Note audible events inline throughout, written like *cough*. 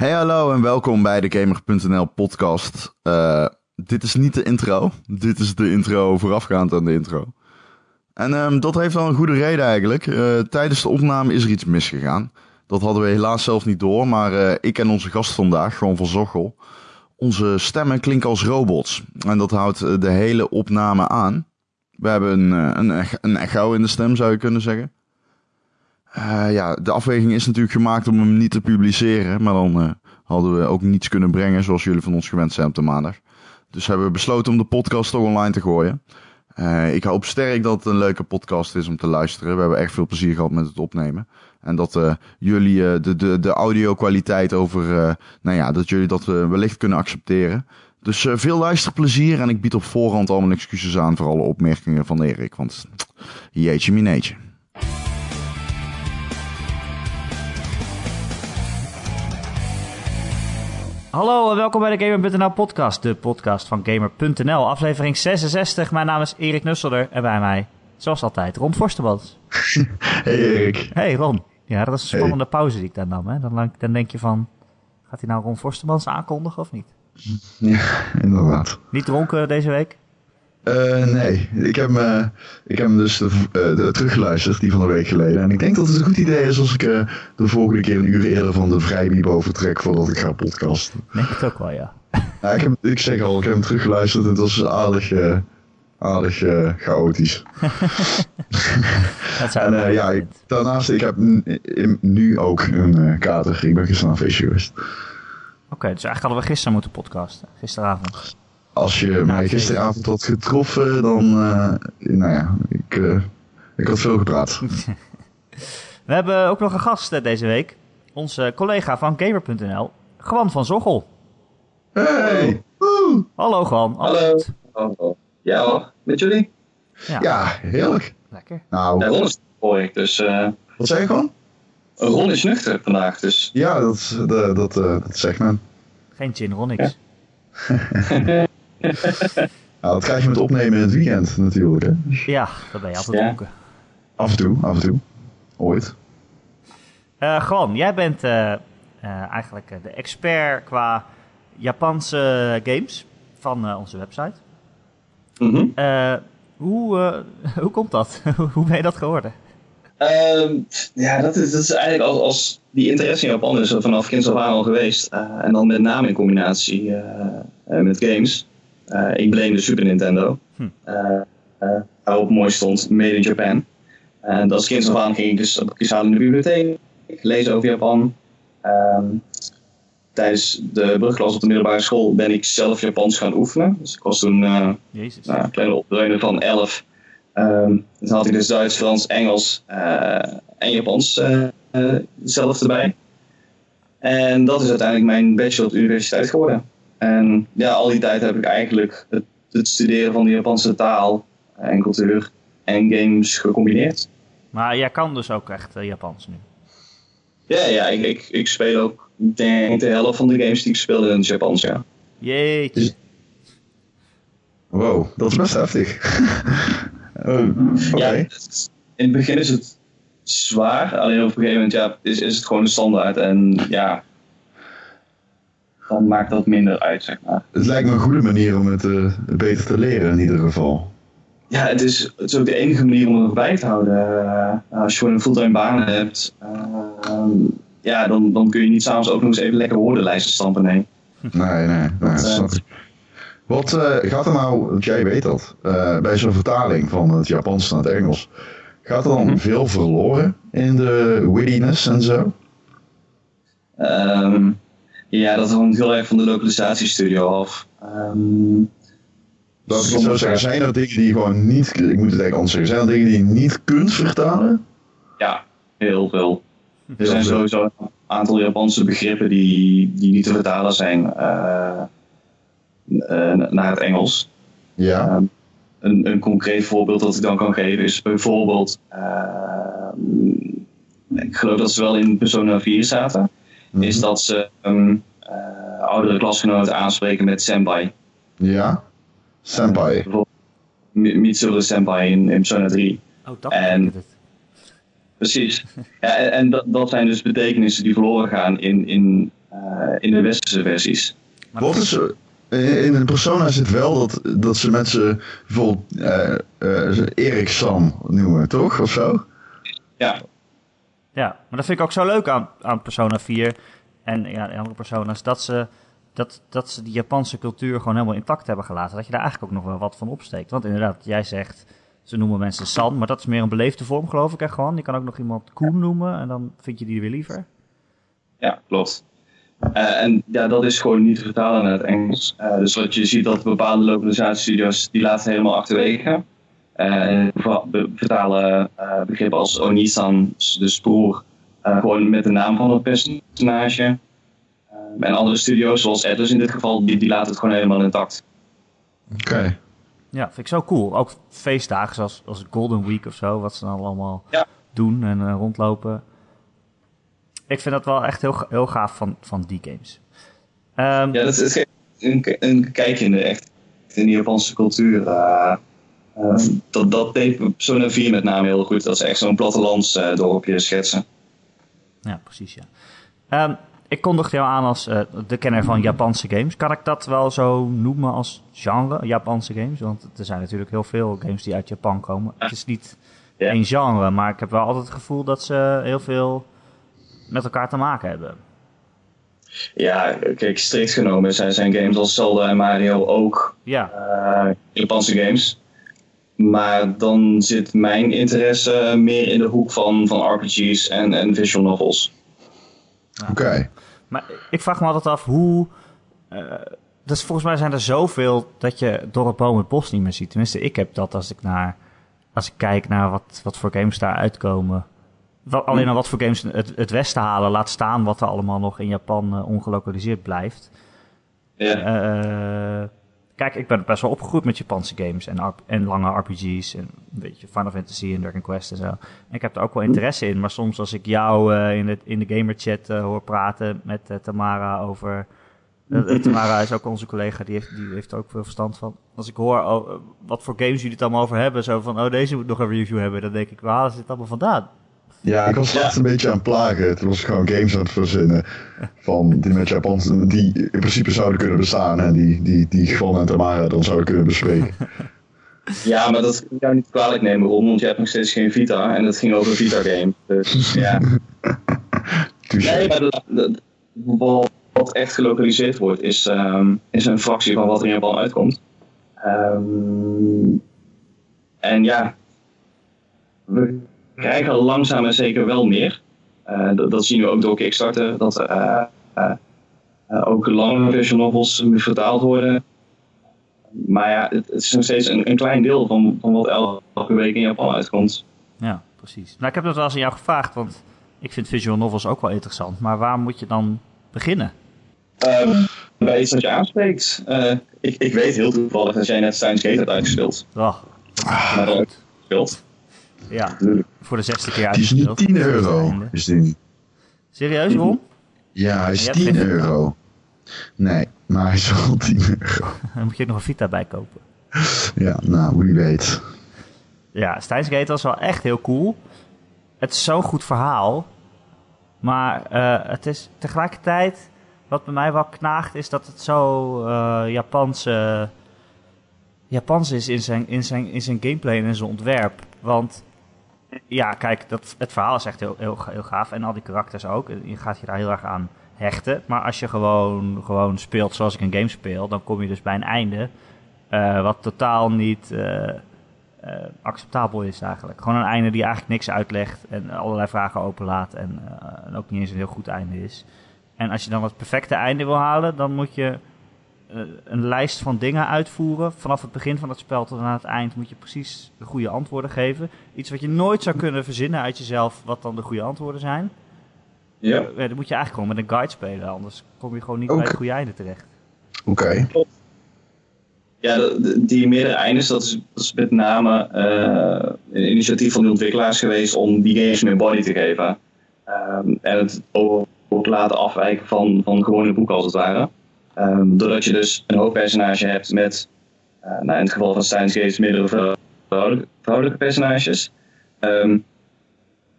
Hey hallo en welkom bij de Gamer.nl podcast. Uh, dit is niet de intro, dit is de intro voorafgaand aan de intro. En um, dat heeft wel een goede reden eigenlijk. Uh, tijdens de opname is er iets misgegaan. Dat hadden we helaas zelf niet door, maar uh, ik en onze gast vandaag, gewoon van Zochel, onze stemmen klinken als robots. En dat houdt de hele opname aan. We hebben een, een, een echo in de stem, zou je kunnen zeggen. Uh, ja, de afweging is natuurlijk gemaakt om hem niet te publiceren. Maar dan uh, hadden we ook niets kunnen brengen zoals jullie van ons gewend zijn op de maandag. Dus hebben we besloten om de podcast toch online te gooien. Uh, ik hoop sterk dat het een leuke podcast is om te luisteren. We hebben echt veel plezier gehad met het opnemen. En dat jullie de, de, de audio kwaliteit over, nou ja, dat jullie dat wellicht kunnen accepteren. Dus veel luisterplezier en ik bied op voorhand al mijn excuses aan voor alle opmerkingen van Erik. Want jeetje mineetje. Hallo en welkom bij de Gamer.nl podcast, de podcast van Gamer.nl, aflevering 66. Mijn naam is Erik Nusselder en bij mij, zoals altijd, Ron Forstemans. *laughs* Hey Erik. Hey Ron. Ja, dat is een spannende pauze die ik daar nam. Hè? Dan, dan denk je van, gaat hij nou Ron Forstemans aankondigen of niet? Ja, inderdaad. Niet dronken deze week? Uh, nee, ik heb, uh, ik heb hem dus de, uh, de, teruggeluisterd, die van een week geleden. En ik denk dat het een goed idee is als ik de volgende keer een uur eerder van de vrijbiep vertrek voordat ik ga podcasten. Denk het ook wel, ja. ja ik, heb, ik zeg al, ik heb hem teruggeluisterd en het was aardig, aardig chaotisch. *laughs* dat zou en ja, ik, daarnaast, ik heb nu ook een kater. Ik ben gisteren aan een feestje geweest. Oké, okay, dus eigenlijk hadden we gisteren moeten podcasten, gisteravond. Als je mij gisteravond had getroffen, dan, uh, nou ja, ik, uh, ik had veel gepraat. *laughs* We hebben ook nog een gast deze week. Onze collega van Gamer.nl, Gwan van Zochel. Hey! Woe. Hallo Gwan. Hallo. Hallo. Ja hoor, met jullie? Ja, ja heerlijk. Lekker. Nou. Ja, Ron is hoor ik, dus... Uh... Wat zei je gewoon? Ron is nuchter vandaag, dus... Ja, dat, dat, dat, dat zegt men. Geen gin Ronix. Ja. *laughs* *laughs* nou, dat krijg je met opnemen in het weekend natuurlijk. Hè? Ja, dat ben je altijd dronken. Af en toe, af en toe. Ooit. Uh, Gewoon, jij bent uh, uh, eigenlijk de expert qua Japanse games van onze website. Mm -hmm. hoe, *laughs* hoe komt dat? *laughs* hoe ben je dat geworden? Uh, ja, dat is, dat is eigenlijk als, als die interesse in Japan is er vanaf kinds af aan al geweest. en dan met name in combinatie met games. Uh, ik bleem de Super Nintendo. Hm. Uh, waarop mooi stond Made in Japan. En als kind af aan ging ik dus op in de bibliotheek lezen over Japan. Um, tijdens de brugklas op de middelbare school ben ik zelf Japans gaan oefenen. Dus ik was toen uh, Jezus. Nou, een kleine opdreuner van 11. Um, dan had ik dus Duits, Frans, Engels uh, en Japans zelf erbij. En dat is uiteindelijk mijn bachelor op de universiteit geworden. En ja, al die tijd heb ik eigenlijk het, het studeren van de Japanse taal en cultuur en games gecombineerd. Maar jij kan dus ook echt uh, Japans nu? Ja, ja ik, ik, ik speel ook denk de helft van de games die ik speel in het Japans, ja. Jeetje. Dus... Wow, dat is best heftig. *laughs* oh, okay. ja, in het begin is het zwaar, alleen op een gegeven moment ja, is, is het gewoon de standaard. En ja, dan maakt dat minder uit, zeg maar. Het lijkt me een goede manier om het uh, beter te leren in ieder geval. Ja, het is, het is ook de enige manier om het bij te houden. Uh, als je gewoon een fulltime baan hebt, uh, ja, dan, dan kun je niet s'avonds ook nog eens even lekker woordenlijsten stampen, nee. Nee, nee, nee snap ik. Wat gaat er nou, want jij weet dat, bij zo'n vertaling van het Japans naar het Engels, gaat er dan mm -hmm. veel verloren in de wittiness en zo? Um, ja, dat hangt heel erg van de localisatiestudio af. Um, dat ik zo zeggen, zijn er dingen die je gewoon niet, ik moet het eigenlijk anders zeggen, zijn er dingen die je niet kunt vertalen? Ja, heel veel. Er zijn sowieso een aantal Japanse begrippen die, die niet te vertalen zijn uh, uh, naar het Engels. Ja. Um, een, een concreet voorbeeld dat ik dan kan geven is bijvoorbeeld, uh, ik geloof dat ze wel in Persona 4 zaten, -hmm. is dat ze um, oudere klasgenoten aanspreken met senpai. Ja, senpai. Mitsuru senpai in, in Persona 3. Oh, dat en, het. Precies. ja, en, en dat, dat, zijn dus betekenissen die verloren gaan in, in uh, in de westerse versies. Maar Wat is in een persona zit wel dat, dat ze mensen bijvoorbeeld uh, uh, Erik Sam noemen, toch? Of zo? Ja. Ja, maar dat vind ik ook zo leuk aan, aan Persona 4 en ja, andere persona's, dat ze, dat, dat ze die Japanse cultuur gewoon helemaal intact hebben gelaten. Dat je daar eigenlijk ook nog wel wat van opsteekt. Want inderdaad, jij zegt, ze noemen mensen San, maar dat is meer een beleefde vorm, geloof ik echt gewoon. Je kan ook nog iemand Koen noemen en dan vind je die weer liever. Ja, klopt. Uh, en ja, dat is gewoon niet te vertalen naar het Engels. Uh, dus wat je ziet dat bepaalde localisatiestudio's die laten helemaal achterwege. Uh, vertalen begrippen als Onisan, de spoor, gewoon met de naam van het personage. en andere studio's, zoals Atlas in dit geval, die, die laten het gewoon helemaal intact. Oké. Ja, vind ik zo cool. Ook feestdagen zoals, als Golden Week of zo, wat ze dan allemaal ja. doen en rondlopen ik vind dat wel echt heel, heel gaaf van, van die games. Um, ja, dat is een, een kijkje in de, echt, in de Japanse cultuur. Uh, dat, dat deed Persona 4 met name heel goed. Dat ze echt zo'n plattelandsdorpje uh, schetsen. Ja, precies, ja. Um, ik kondigde jou aan als uh, de kenner van Japanse games. Kan ik dat wel zo noemen als genre, Japanse games? Want er zijn natuurlijk heel veel games die uit Japan komen. Het is niet ja. één genre, maar ik heb wel altijd het gevoel dat ze heel veel met elkaar te maken hebben. Ja, kijk, strikt genomen zijn, zijn games als Zelda en Mario ook ja. Uh, Japanse games. Maar dan zit mijn interesse meer in de hoek van, van RPG's en, en visual novels. Oké. Maar ik vraag me altijd af hoe. Uh, dus volgens mij zijn er zoveel dat je door het boom het bos niet meer ziet. Tenminste, ik heb dat als ik naar. Als ik kijk naar wat, wat voor games daar uitkomen alleen al wat voor games het, het Westen halen, laat staan wat er allemaal nog in Japan uh, ongelokaliseerd blijft. Ja. Uh, kijk, ik ben best wel opgegroeid met Japanse games en, en lange RPG's en een beetje Final Fantasy en Dragon Quest en zo. En ik heb er ook wel interesse in, maar soms als ik jou uh, in, de, in de gamerchat hoor praten met Tamara over... *laughs* Tamara is ook onze collega, die heeft, die heeft er ook veel verstand van. Als ik hoor oh, wat voor games jullie het allemaal over hebben, zo van, oh deze moet nog een review hebben, dan denk ik, waar ze dit allemaal vandaan? Ja, ik was laatst een beetje aan het plagen. Toen was ik gewoon games aan het verzinnen. Van die met Japans, die in principe zouden kunnen bestaan. En die, die, die gewoon en Tamara dan zouden kunnen bespreken. *laughs* Ja, maar dat kan ik jou niet kwalijk nemen, Ron, want je hebt nog steeds geen Vita. En het ging over een Vita-game. Dus ja. *laughs* nee, maar dat, dat, wat echt gelokaliseerd wordt, is, um, is een fractie van wat er in Japan uitkomt. Um, en ja, we krijgen langzaam en zeker wel meer. Uh, dat, dat, zien we ook door Kickstarter, dat uh, uh, ook lange visual novels vertaald worden. Maar ja, het, het, is nog steeds een, een klein deel van, van wat elke week in Japan uitkomt. Ja, precies. Nou, ik heb dat wel eens aan jou gevraagd, want ik vind visual novels ook wel interessant. Maar waar moet je dan beginnen? Uh, bij iets wat je aanspreekt. Uh, ik, ik weet heel toevallig dat jij net Steins Gate hebt uitgespeeld. Oh, maar dat gespeeld. Ja, voor de zesde keer uitgespeeld. Die is niet 10 euro, is die. Serieus, Ron? Ja, hij is 10 euro. Nee, maar hij is wel *laughs* 10 euro. Dan moet je nog een Vita bij kopen. Ja, nou, wie weet. Ja, Steins Gate was wel echt heel cool. Het is zo'n goed verhaal. Maar uh, het is tegelijkertijd... Wat bij mij wel knaagt is dat het zo uh, Japanse... Japans is in zijn, in, zijn, in zijn gameplay en in zijn ontwerp. Want ja, kijk, dat, het verhaal is echt heel, heel, heel gaaf. En al die karakters ook. Je gaat je daar heel erg aan hechten. Maar als je gewoon, gewoon speelt zoals ik een game speel, dan kom je dus bij een einde. Uh, wat totaal niet uh, uh, acceptabel is eigenlijk. Gewoon een einde die eigenlijk niks uitlegt en allerlei vragen openlaat. En, en ook niet eens een heel goed einde is. En als je dan het perfecte einde wil halen, dan moet je eh, een lijst van dingen uitvoeren. Vanaf het begin van het spel tot aan het eind moet je precies de goede antwoorden geven. Iets wat je nooit zou kunnen verzinnen uit jezelf, wat dan de goede antwoorden zijn. Ja. Uh, dan moet je eigenlijk gewoon met een guide spelen, anders kom je gewoon niet bij het goede einde terecht. Oké. Ja, die meerdere eindes, dat is, dat is met name uh, een initiatief van de ontwikkelaars geweest om die games meer body te geven. Um, en het ook laten afwijken van, van gewone boeken als het ware. Um, doordat je dus een hoofdpersonage hebt met, uh, nou in het geval van Steins Gate, meerdere vrouwelijke, personages. Um,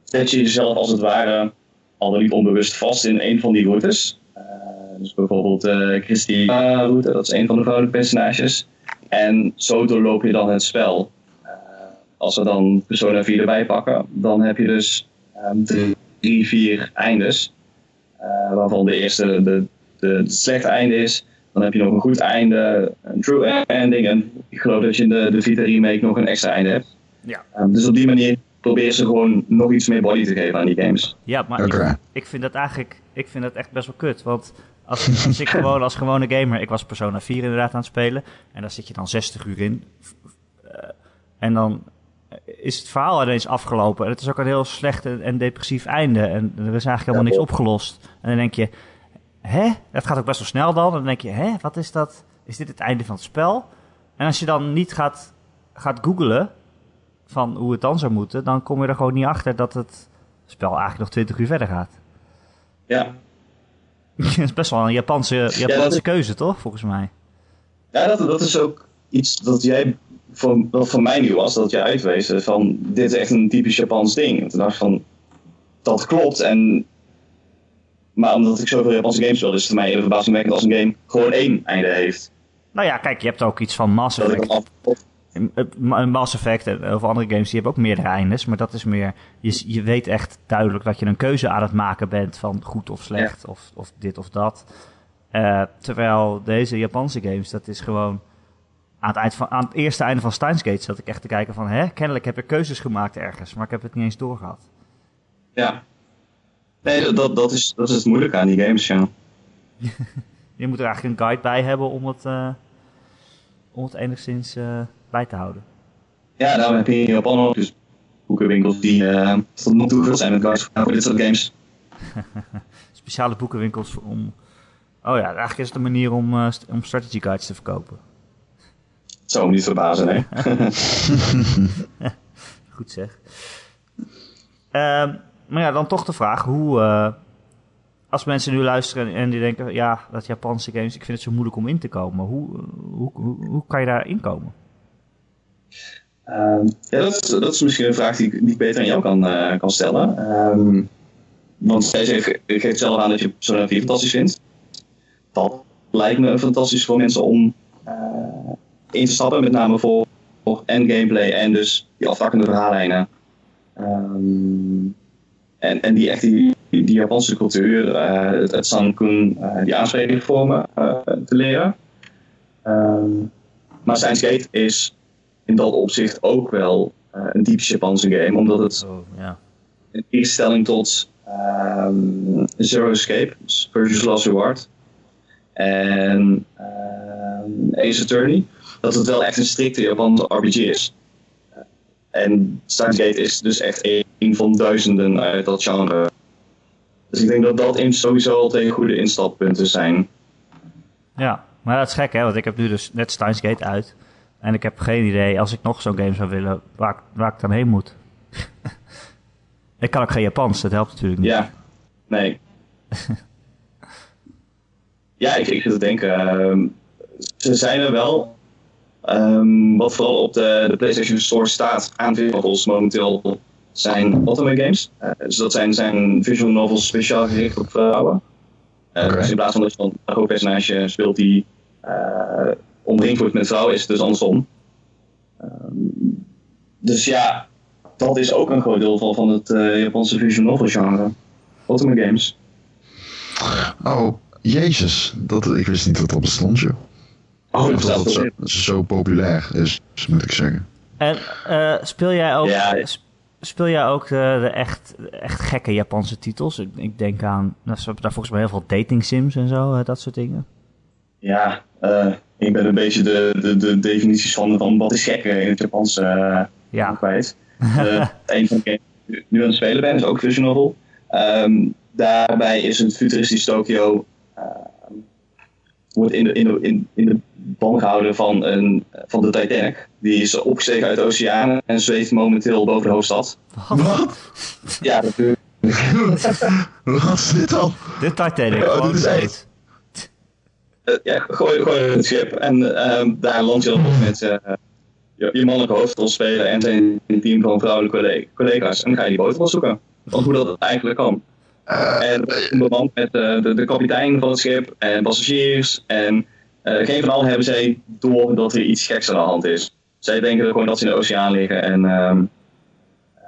zet je jezelf als het ware al dan niet onbewust vast in een van die routes. dus bijvoorbeeld uh, Christina Route, dat is een van de vrouwelijke personages. En zo doorloop je dan het spel. als we dan Persona 4 erbij pakken, dan heb je dus um, drie, vier eindes. waarvan de eerste de, de, het slechte einde is. Dan heb je nog een goed einde, een true ending. En ik geloof dat je in de, de Vita remake nog een extra einde hebt. Ja. Um, dus op die manier probeer ze gewoon nog iets meer body te geven aan die games. Ja, maar ik, ik, vind dat eigenlijk ik vind dat echt best wel kut. Want als, als ik gewoon als gewone gamer, ik was Persona 4 inderdaad aan het spelen. En daar zit je dan 60 uur in. Uh, en dan is het verhaal ineens afgelopen. En het is ook een heel slecht en depressief einde. En er is eigenlijk helemaal niks opgelost. En dan denk je, hè? Dat gaat ook best wel snel dan. Dan denk je, hè? Wat is dat? Is dit het einde van het spel? En als je dan niet gaat, gaat googlen van hoe het dan zou moeten, dan kom je er gewoon niet achter dat het spel eigenlijk nog 20 uur verder gaat. Ja. *laughs* dat is best wel een Japanse, Japanse ja, keuze, toch? Volgens mij. Ja, dat, dat is ook iets dat jij voor, wat voor mij nu was, dat jij uitwees van dit is echt een typisch Japans ding. En toen dacht ik van, dat klopt. En, maar omdat ik zoveel Japanse games wil, is het voor mij even verbazingwekkend als een game gewoon één einde heeft. Nou ja, kijk, je hebt ook iets van Mass Effect. Mass Effect en heel veel andere games die hebben ook meerdere eindes. Maar dat is meer, je, je weet echt duidelijk dat je een keuze aan het maken bent van goed of slecht of, of dit of dat. Uh, terwijl deze Japanse games, dat is gewoon aan het, eind van, aan het eerste einde van Steins Gate zat ik echt te kijken van, hè, kennelijk heb ik keuzes gemaakt ergens, maar ik heb het niet eens doorgehad. Ja. Nee, dat, dat, is, dat is het moeilijke aan die games, ja. *laughs* je moet er eigenlijk een guide bij hebben om het, uh, om het enigszins uh, bij te houden. Ja, daarom heb je in Japan ook dus boekenwinkels die uh, tot nog toe zijn met guides voor dit soort games. *laughs* Speciale boekenwinkels om... Oh ja, eigenlijk is het een manier om, uh, om strategy guides te verkopen. Zou me niet verbazen, hè? *laughs* Goed zeg. Um, maar ja, dan toch de vraag, hoe... Uh, als mensen nu luisteren en die denken, ja, dat Japanse games, ik vind het zo moeilijk om in te komen. Hoe, hoe, hoe, hoe kan je daar inkomen? Um, ja, dat is, dat is misschien een vraag die, ik beter aan jou kan, uh, kan stellen. Um, want jij geeft zelf aan dat je Persona 4 fantastisch vindt. Dat lijkt me fantastisch voor mensen om uh, in te stappen, met name voor, voor en gameplay en dus die aftakkende verhaallijnen. Um, en, en die echt die, die Japanse cultuur, uh, het, het Sankun, uh, die aansprekingsvormen uh, te leren. Um, maar Science Gate is in dat opzicht ook wel een typisch Japanse game, omdat het oh, yeah. in tegenstelling tot um, Zero Escape, dus Virtuous Last Reward, en Ace Attorney, dat het wel echt een strikte Japanse RPG is. En Steins Gate is dus echt een van duizenden uit dat genre. Dus ik denk dat dat sowieso al twee goede instappunten zijn. Ja, maar dat is gek hè, want ik heb nu dus net Steins Gate uit. En ik heb geen idee, als ik nog zo'n game zou willen, waar, waar ik dan heen moet. *laughs* ik kan ook geen Japans, dat helpt natuurlijk niet. Ja, nee. *laughs* ja, ik, ik zit te denken, uh, ze zijn er wel, Um, wat vooral op de, de, PlayStation Store staat aan visual novels momenteel zijn otome games. Uh, dus dat zijn, zijn visual novels speciaal gericht op vrouwen. Uh, okay. Dus in plaats van dat je een hoofdpersonage speelt die uh, omringd wordt met vrouwen, is het dus andersom. Um, dus ja, dat is ook een groot deel van, van het Japanse visual novel genre. Otome games. Oh, jezus. Dat, ik wist niet dat dat bestond, joh. Oh, dat, dat, dat zo, zo, populair is, moet ik zeggen. En uh, speel jij ook, ja, speel jij ook de, de, echt, echt gekke Japanse titels? Ik, ik denk aan, nou, ze hebben daar volgens mij heel veel dating sims en zo, uh, dat soort dingen. Ja, uh, ik ben een beetje de, de, de definities van, van wat is gekke in het Japans ja. kwijt. *laughs* een van de games die ik nu aan het spelen ben is ook Vision Novel. Um, daarbij is het futuristisch Tokio wordt in de, in de, in, in de ban gehouden van, een, van de Titanic. Die is opgestegen uit de oceaan en zweeft momenteel boven de hoofdstad. Wat? Ja, is *laughs* Wat is dit dan? De Titanic, oh, dit is echt. Uh, ja, gooi, gooi het schip en uh, daar land je dan met uh, je, je mannelijke hoofdrol spelen en zijn team van vrouwelijke collega's. En dan ga je die boot wel zoeken. Want hoe dat eigenlijk kan. en bemand met uh, de, de kapitein van het schip en passagiers. En uh, geen van allen hebben zij door dat er iets geks aan de hand is. Zij denken gewoon dat ze in de oceaan liggen en um,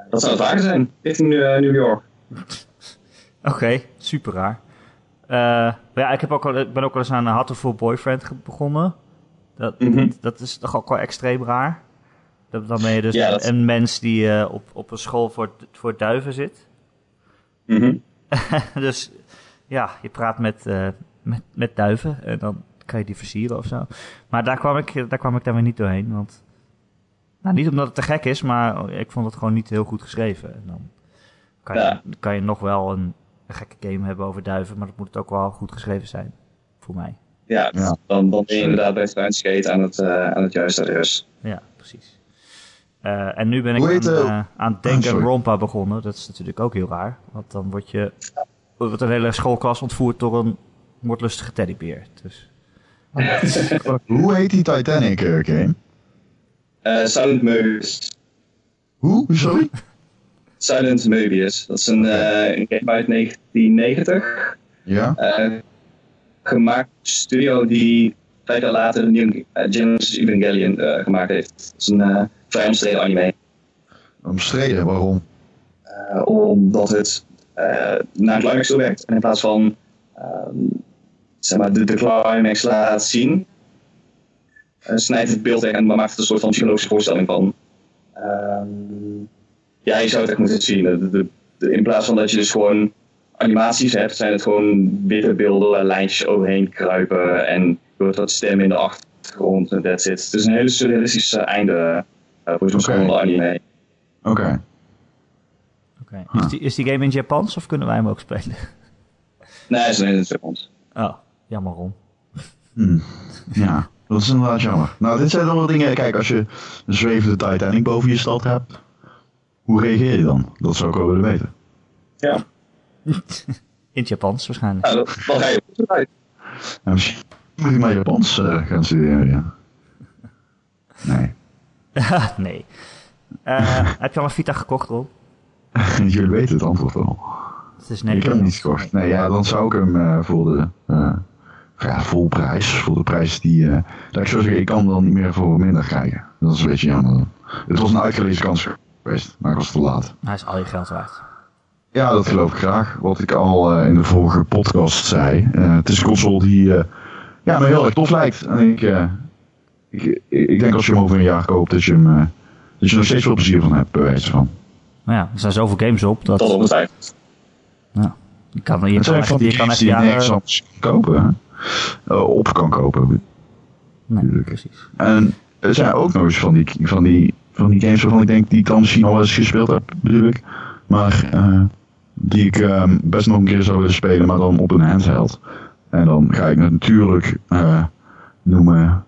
dat zou het wagen zijn richting uh, New York. *laughs* Oké, okay, super raar. ja, ik, heb ook al, ik ben ook wel eens aan een Hatterful Boyfriend begonnen. Dat, mm -hmm. dat is toch ook wel extreem raar. Dat, dan ben je dus Ja, een, dat- een mens die eh, op, op een school voor, voor duiven zit. Mhm. *laughs* dus ja, je praat met, eh, met, met duiven en dan kan je die versieren of zo. Maar daar kwam ik, daar kwam ik dan weer niet doorheen. Want, nou, niet omdat het te gek is, maar ik vond het gewoon niet heel goed geschreven. En dan kan je, kan je nog wel een, een gekke game hebben over duiven, maar dat moet het ook wel goed geschreven zijn. Voor mij. Ja, Ja. Dan, dan ben je inderdaad bij Skate aan het, eh, aan het juiste adres. Ja, precies. Eh, en nu ben ik aan, eh, aan Denk sorry. Rompa begonnen. Dat is natuurlijk ook heel raar. Want dan word je wordt een hele schoolklas ontvoerd door een moordlustige teddybeer. Dus Hoe heet die Titanic eh, game? Eh, Silent Mobius. Hoe? Sorry? Silent Mobius. Dat is een, eh, een game uit 1990. Ja. Eh, gemaakt studio die vijf jaar later uh, Genesis Evangelion eh, gemaakt heeft. Dat is een eh, vrij omstreden anime. Omstreden, waarom? Eh, omdat het eh, naar een climax toe werkt. En in plaats van ehm, zeg maar, de, de climax laat zien, eh, snijdt het beeld weg en maakt het een soort van psychologische voorstelling van. Ehm, ja, je zou het echt moeten zien. De, de, de- in plaats van dat je dus gewoon animaties hebt, zijn het gewoon witte beelden waar lijntjes overheen kruipen en je hoort wat stemmen in de achtergrond en that's it. Het is een hele surrealistische einde eh, voor zo'n Oké. school anime. Oké. Huh. Is, die, is die game in het Japans of kunnen wij hem ook spelen? Nee, het is een hele seconde. Oh, jammer om. Hm. Ja, dat is inderdaad jammer. Nou, dit zijn dan wel dingen. Kijk, als je een zwevende Titanic boven je stad hebt, hoe reageer je dan? Dat zou ik wel willen weten. Ja. *laughs* In het Japans waarschijnlijk. Nou, dat- dan ga je uit. Nou, misschien moet ik maar Japans eh, gaan studeren, ja. Nee. *laughs* nee. Eh, heb je al een Vita gekocht, Rob? *laughs* Jullie weten het antwoord wel. Het is ik heb hem niet gekocht. Nee, ja, dan zou ik hem eh, voor de ja, volprijs, voor de prijs die... eh dat ik zou zeggen, ik kan dan niet meer voor minder krijgen. Dat is een beetje jammer. Het was een uitgelezen kans geweest, maar ik was te laat. Hij is al je geld waard. Ja, dat geloof ik graag. Wat ik al eh, in de vorige podcast zei. Eh, het is een console die eh, ja, me heel erg tof lijkt. En ik, eh, ik, ik denk als je hem over een jaar koopt, dat je, hem, eh, dat je er nog steeds veel plezier van hebt, bij wijze van. Maar ja, er zijn zoveel games op dat... Tot op de tijd. Je kan, je Het kan zijn echt, van je kan echt jaren... kopen. hè. Eh, op kan kopen. Nee, natuurlijk. precies. En er zijn ook nog eens van die, van die, van die games waarvan ik denk die ik dan misschien al eens gespeeld heb, bedoel ik. Maar eh, die ik eh, best nog een keer zou willen spelen, maar dan op een handheld. En dan ga ik natuurlijk eh, noemen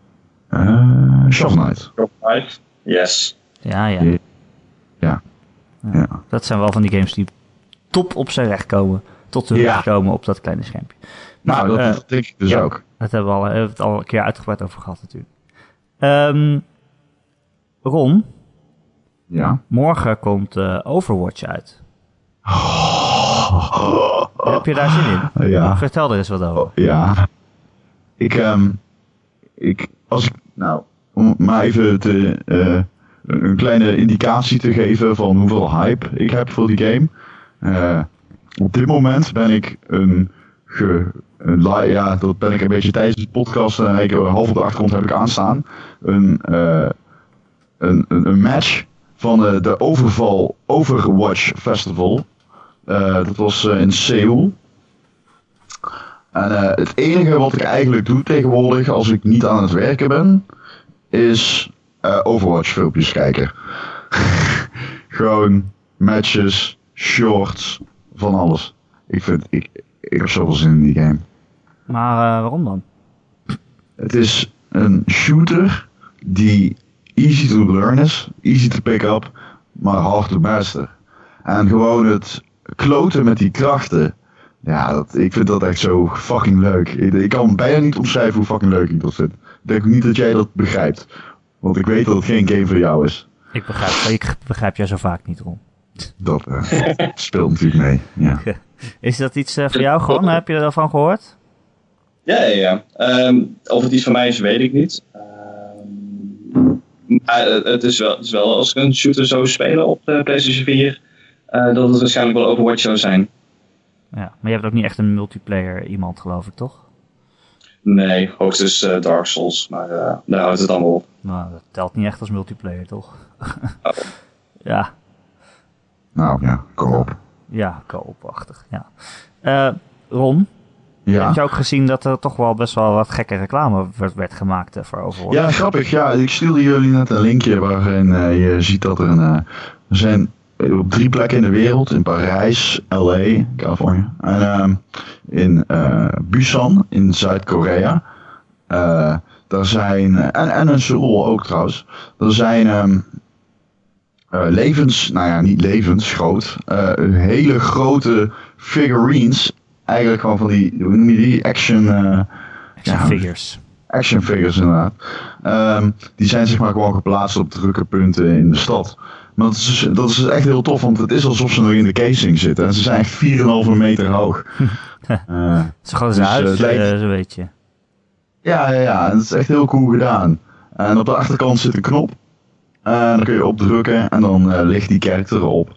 eh Shovel Knight. Right. Yes. Ja, ja. Ja. Ja. Ja. Dat zijn wel van die games die top op zijn recht komen. Tot hun Ja. recht komen op dat kleine schermpje. Nou, dat, eh, dat denk ik dus ja. ook. Dat hebben we, al, hebben we het al een keer uitgebreid over gehad natuurlijk. Ehm, Ron, Ja. morgen komt eh, Overwatch uit. *laughs* Heb je daar zin in? Ja. Vertel er eens wat over. Oh, ja. Ik, ehm, ik, als ik, nou, om maar even te, eh, een kleine indicatie te geven van hoeveel hype ik heb voor die game. Eh, op dit moment ben ik een, ge, li- ja, dat ben ik een beetje tijdens de podcast, en ik, half op de achtergrond heb ik aanstaan, een, eh, een, een, match van eh, de Overval Overwatch Festival. Eh, dat was eh, in Seoul. En eh, het enige wat ik eigenlijk doe tegenwoordig als ik niet aan het werken ben, is eh, Overwatch filmpjes kijken. *laughs* Gewoon matches, shorts, van alles. Ik vind, ik, ik heb zoveel zin in die game. Maar eh, waarom dan? Het is een shooter die easy to learn is, easy to pick up, maar hard to master. En gewoon het kloten met die krachten. Ja, dat, ik vind dat echt zo fucking leuk. Ik, ik kan bijna niet omschrijven hoe fucking leuk ik dat vind. Ik denk niet dat jij dat begrijpt. Want ik weet dat het geen game voor jou is. Ik begrijp, ik begrijp jij zo vaak niet, Ron. Dat eh, speelt natuurlijk mee. Ja. *laughs* Is dat iets eh, voor jou gewoon? Heb je ervan gehoord? Ja, ja, ja. Ehm, of het iets van mij is, weet ik niet. Ehm, maar eh, het is, wel, het is wel als ik een shooter zou spelen op de PlayStation 4, eh, dat het waarschijnlijk wel Overwatch zou zijn. Ja, maar je hebt ook niet echt een multiplayer iemand, geloof ik, toch? Nee, hoogstens eh, Dark Souls, maar eh, daar houdt het allemaal op. Nou, dat telt niet echt als multiplayer, toch? Oh. *laughs* ja, Nou ja, kom op. ja, co-op-achtig, ja. Eh, Ron, Ja. heb je ook gezien dat er toch wel best wel wat gekke reclame werd, werd gemaakt eh, voor Overwatch? Ja, grappig. Ja, ik stuurde jullie net een linkje waarin eh, je ziet dat er een. er zijn op drie plekken in de wereld: in Parijs, LA, Californië. En ehm, in Busan, in Zuid-Korea. Daar zijn. En, en in Seoul ook trouwens. Er zijn. ehm, eh, levens, nou ja, niet levensgroot. eh hele grote figurines. Eigenlijk gewoon van die, hoe noem je die? Action. eh, Action ja. figures. action figures inderdaad. Ehm, die zijn zeg maar gewoon geplaatst op drukke punten in de stad. Maar dat is, dus- dat is echt heel tof, want het is alsof ze nog in de casing zitten. En ze zijn echt 4,5 meter hoog. *laughs* Eh, is gewoon Dus, eh, lijkt- eh, zo weet je. ja, ja, ja. En het is echt heel cool gedaan. En op de achterkant zit een knop. En dan kun je opdrukken en dan eh, ligt die character erop.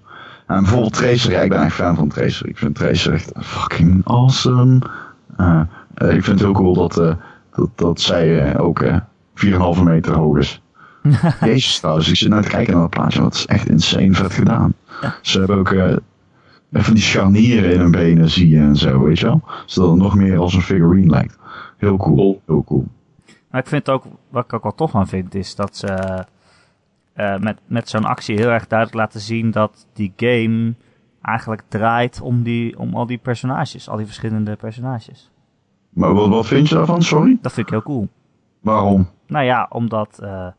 En bijvoorbeeld Tracer, ja, ik ben echt fan van Tracer. Ik vind Tracer echt fucking awesome. Eh, eh, ik vind het heel cool dat, eh, dat, dat zij eh, ook eh 4,5 meter hoog is. *laughs* Jezus trouwens, ik zit net te kijken naar dat plaatje, dat is echt insane vet gedaan. Ze hebben ook eh, van die scharnieren in hun benen zie je en zo, weet je wel. Zodat het nog meer als een figurine lijkt. Heel cool, Cool. heel cool. Maar ik vind ook, wat ik ook wel tof aan vind, is dat ze eh, met, met zo'n actie heel erg duidelijk laten zien dat die game eigenlijk draait om, die, om al die personages, al die verschillende personages. Maar wat, wat vind je daarvan, sorry? Dat vind ik heel cool. Waarom? Nou ja, omdat eh, eh,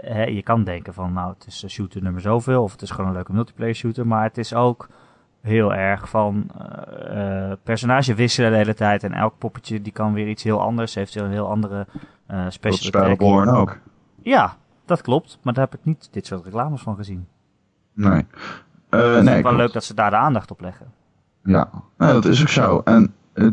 hè, je kan denken van, nou, het is een shooter nummer zoveel, of het is gewoon een leuke multiplayer shooter, maar het is ook heel erg van eh, personage wisselen de hele tijd en elk poppetje die kan weer iets heel anders, heeft een heel andere Dat special is bij attack. Born ook. Ja, dat klopt, maar daar heb ik niet dit soort reclames van gezien. Nee. Eh, Het is nee, wel klopt. leuk dat ze daar de aandacht op leggen. Ja, dat is ook zo. En eh,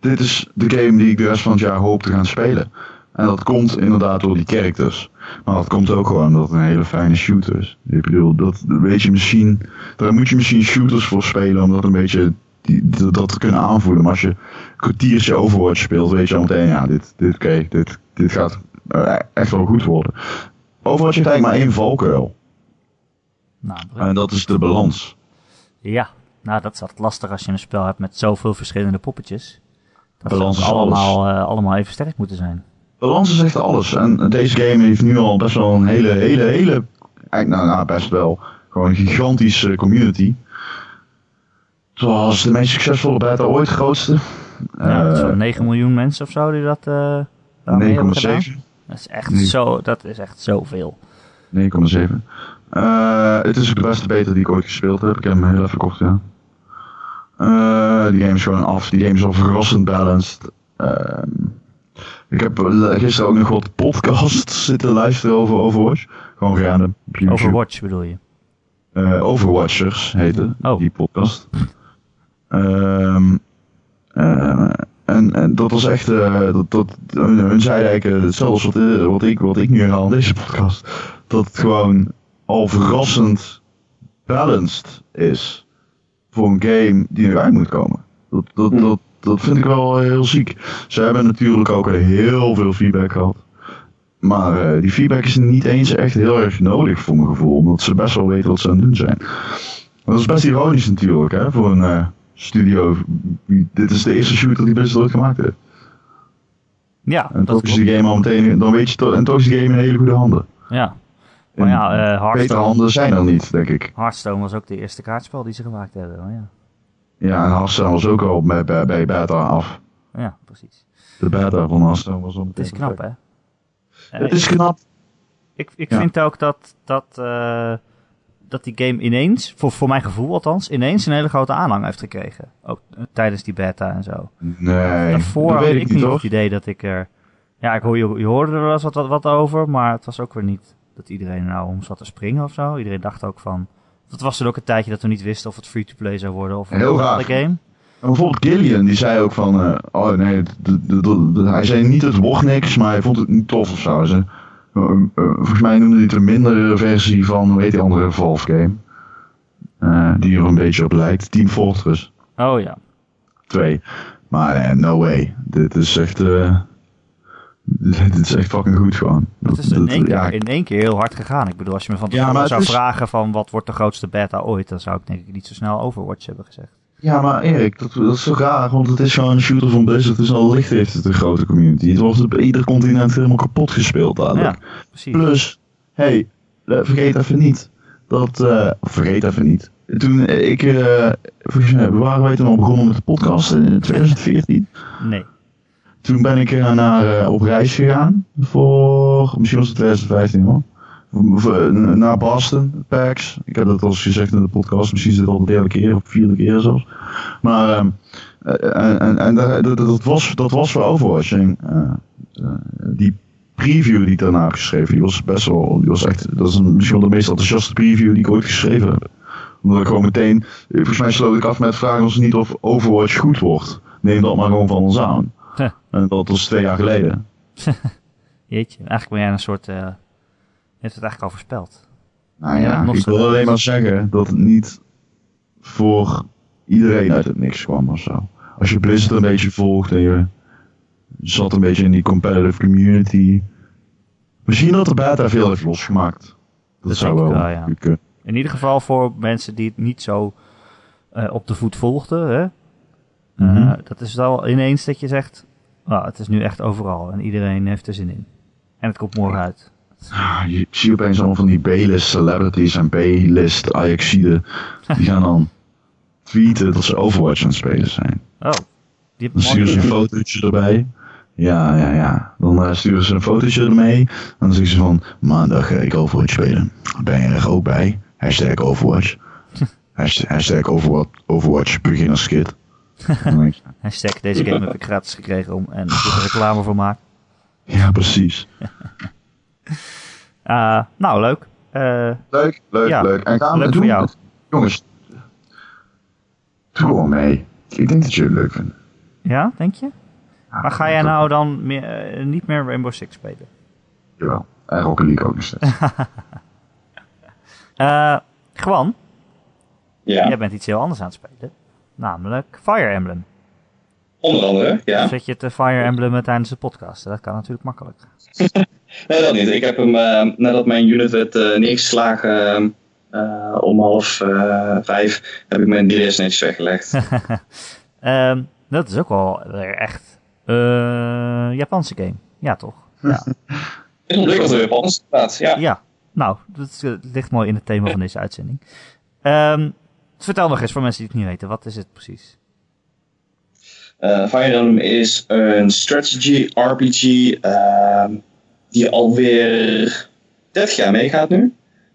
dit is de game die ik de rest van het jaar hoop te gaan spelen. En dat komt inderdaad door die characters. Maar dat komt ook gewoon omdat het een hele fijne shooter is. Ik bedoel, dat weet je misschien, daar moet je misschien shooters voor spelen om dat een beetje die, dat dat te kunnen aanvoelen. Maar als je een kwartiertje Overwatch speelt, weet je al meteen, ja, dit, dit, oké, dit, dit gaat eh, echt wel goed worden. Overwatch heeft eigenlijk maar één valkuil. Nou, En dat is de balans. ja, nou dat is altijd lastig als je een spel hebt met zoveel verschillende poppetjes. Dat Balans is allemaal, eh, allemaal even sterk moeten zijn. Balans is echt alles. En deze game heeft nu al best wel een hele, hele, hele. Eigenlijk, nou, nou, best wel. Gewoon een gigantische community. Zoals de meest succesvolle beta ooit, grootste. Ja, Eh, zo'n 9 miljoen mensen of zo die dat eh hebben gedaan. 9,7. Dat is echt Nee. zo, dat is echt zoveel. 9,7. Eh, het is de beste beta die ik ooit gespeeld heb. Ik heb hem heel even gekocht, ja. Eh, die game is gewoon af. Die game is al verrassend balanced. Ehm, ik heb eh, gisteren ook nog wat podcasts zitten luisteren over Overwatch. Gewoon random. Overwatch bedoel je? Eh, Overwatchers heette Oh. die podcast. Ehm, eh, en, en dat was echt, eh, dat, dat, hun, zeiden eigenlijk hetzelfde wat, eh, wat, ik, wat ik nu herhaal in deze podcast. Dat het gewoon al verrassend balanced is voor een game die nu uit moet komen. Dat, dat, Hmm. dat, dat vind ik wel heel ziek. Ze hebben natuurlijk ook heel veel feedback gehad. Maar eh, die feedback is niet eens echt heel erg nodig voor mijn gevoel, omdat ze best wel weten wat ze aan het doen zijn. Dat is best ironisch natuurlijk, hè, voor een studio. Dit is de eerste shooter die best ooit gemaakt heeft. Ja, En dat is die game al meteen, dan weet je toch, en toch is die game in hele goede handen. Ja, maar ja, eh betere Hearthstone, handen zijn er niet, denk ik. Hearthstone was ook de eerste kaartspel die ze gemaakt hebben. Ja, Ja, en Hearthstone was ook al bij, bij, bij beta af. ja precies. De beta van Hearthstone was al Het is knap, hè? Eh, Het is knap. Ik, ik Ja. vind ook dat, dat, eh, dat die game ineens, voor, voor mijn gevoel althans, ineens een hele grote aanhang heeft gekregen. Ook eh, tijdens die beta en zo. Nee, Daarvoor dat had weet ik niet het idee dat ik er... Ja, ik hoor, je, je hoorde er wel eens wat, wat, wat over, maar het was ook weer niet dat iedereen er nou om zat te springen of zo. Iedereen dacht ook van, Dat was toen ook een tijdje dat we niet wisten of het free-to-play zou worden of een raar. game. En bijvoorbeeld Gillian, die zei ook van, eh, oh nee, hij zei niet het wordt niks, maar hij vond het niet tof of zo. Volgens mij noemde hij het een mindere versie van, hoe heet die andere Valve game? Eh, die er een beetje op lijkt, Team Fortress Oh ja. 2. Maar eh, no way, dit is echt, eh, dit is echt fucking goed gewoon. Het is in dat- één, ja, keer, in één keer heel hard gegaan. Ik bedoel, als je me van tevoren zou is- vragen van wat wordt de grootste beta ooit, dan zou ik denk ik niet zo snel Overwatch hebben gezegd. Ja, maar Erik, dat, dat is zo raar, want het is gewoon een shooter van Blizzard, dus al licht heeft het een grote community. Het wordt op ieder continent helemaal kapot gespeeld dadelijk. Ja, precies. Plus, hey, eh, vergeet even niet dat, eh, vergeet even niet. Toen ik, eh, volgens mij waren wij toen al begonnen met de podcast in 2014. Nee. Toen ben ik eh, naar, eh, op reis gegaan voor, misschien was het 2015 hoor. Eh, Naar Boston, PAX. Ik heb dat al eens gezegd in de podcast, misschien is het al de derde keer of vierde keer zelfs. Maar, ehm, eh, en, en, en daar- dat, dat, was, dat was voor Overwatch. En, eh, eh, die preview die ik daarna heb geschreven, die was best wel, die was echt, dat is een, misschien wel de meest enthousiaste preview die ik ooit geschreven heb. Omdat ik gewoon meteen, volgens mij sloot ik af met vragen ons niet of Overwatch goed wordt. Neem dat maar gewoon van ons aan. Huh. En dat was twee jaar geleden. *laughs* Jeetje, eigenlijk ben jij een soort... eh hebt het eigenlijk al voorspeld. Nou Ja, ja, nog ik wil alleen maar zeggen dat het niet voor iedereen uit het niks kwam of zo. Als je Blizzard een beetje volgt en je zat een beetje in die competitive community. Misschien dat de beta veel heeft losgemaakt. Dat, Dat zou wel wel, ja. kunnen. In ieder geval voor mensen die het niet zo eh, op de voet volgden. Hè? Eh, Mhm. dat is wel ineens dat je zegt... "Ah, het is nu echt overal en iedereen heeft er zin in. En het komt morgen uit. Ah, Je ziet opeens allemaal van die B-list celebrities en B-list Ajaxiden. Die gaan dan tweeten dat ze Overwatch aan het spelen zijn. Oh, die Dan sturen ze een fotootje erbij. Ja, ja, ja. Dan eh, sturen ze een fotootje ermee. En dan zeggen ze van, maandag ga ik Overwatch spelen. Ben je er ook bij? Hashtag Overwatch. *laughs* Hashtag, hashtag Overwatch, Overwatch beginnerskit. *laughs* Hashtag, deze game heb ik gratis gekregen om en er reclame voor maken. ja, precies. *laughs* Eh, nou, leuk. Eh, Leuk, leuk, Ja, leuk. En gaan we leuk voor jou. Jongens, doe gewoon mee. Ik denk dat jullie het leuk vinden. ja, denk je? Ja, Maar ga jij nou dan meer, eh, niet meer Rainbow Six spelen? Jawel. En Rocket League ook nog steeds. *laughs* Eh Gwan, Ja, jij bent iets heel anders aan het spelen. Namelijk Fire Emblem. onder andere, ja. Zet je het Fire Emblem tijdens de podcast? Dat kan natuurlijk makkelijk. *laughs* Nee, dat niet. Ik heb hem, eh, nadat mijn unit werd eh, neergeslagen eh, om half vijf, heb ik mijn DS netjes weggelegd. *laughs* Ehm, dat is ook wel weer echt Japanse game. Ja, toch? Ja. is ontwikkeld door Japans, inderdaad. Ja. ja. Nou, dat ligt mooi in het thema van deze uitzending. Ehm, vertel nog eens voor mensen die het niet weten. Wat is het precies? Eh, Fire Emblem is een strategy RPG ehm, die alweer 30 jaar meegaat nu.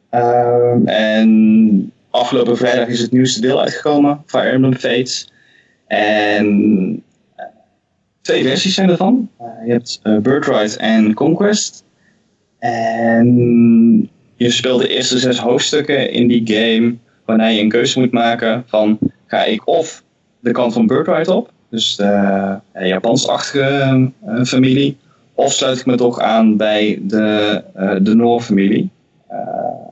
Ehm, en afgelopen vrijdag is het nieuwste deel uitgekomen, Fire Emblem Fates. En eh, twee versies zijn ervan. Eh, je hebt Birthright en Conquest. En je speelt de eerste zes hoofdstukken in die game, waarna je een keuze moet maken van ga ik of de kant van Birthright op, dus de uh, Japans-achtige uh, familie. Of sluit ik me toch aan bij de, uh, de Noor-familie. Uh,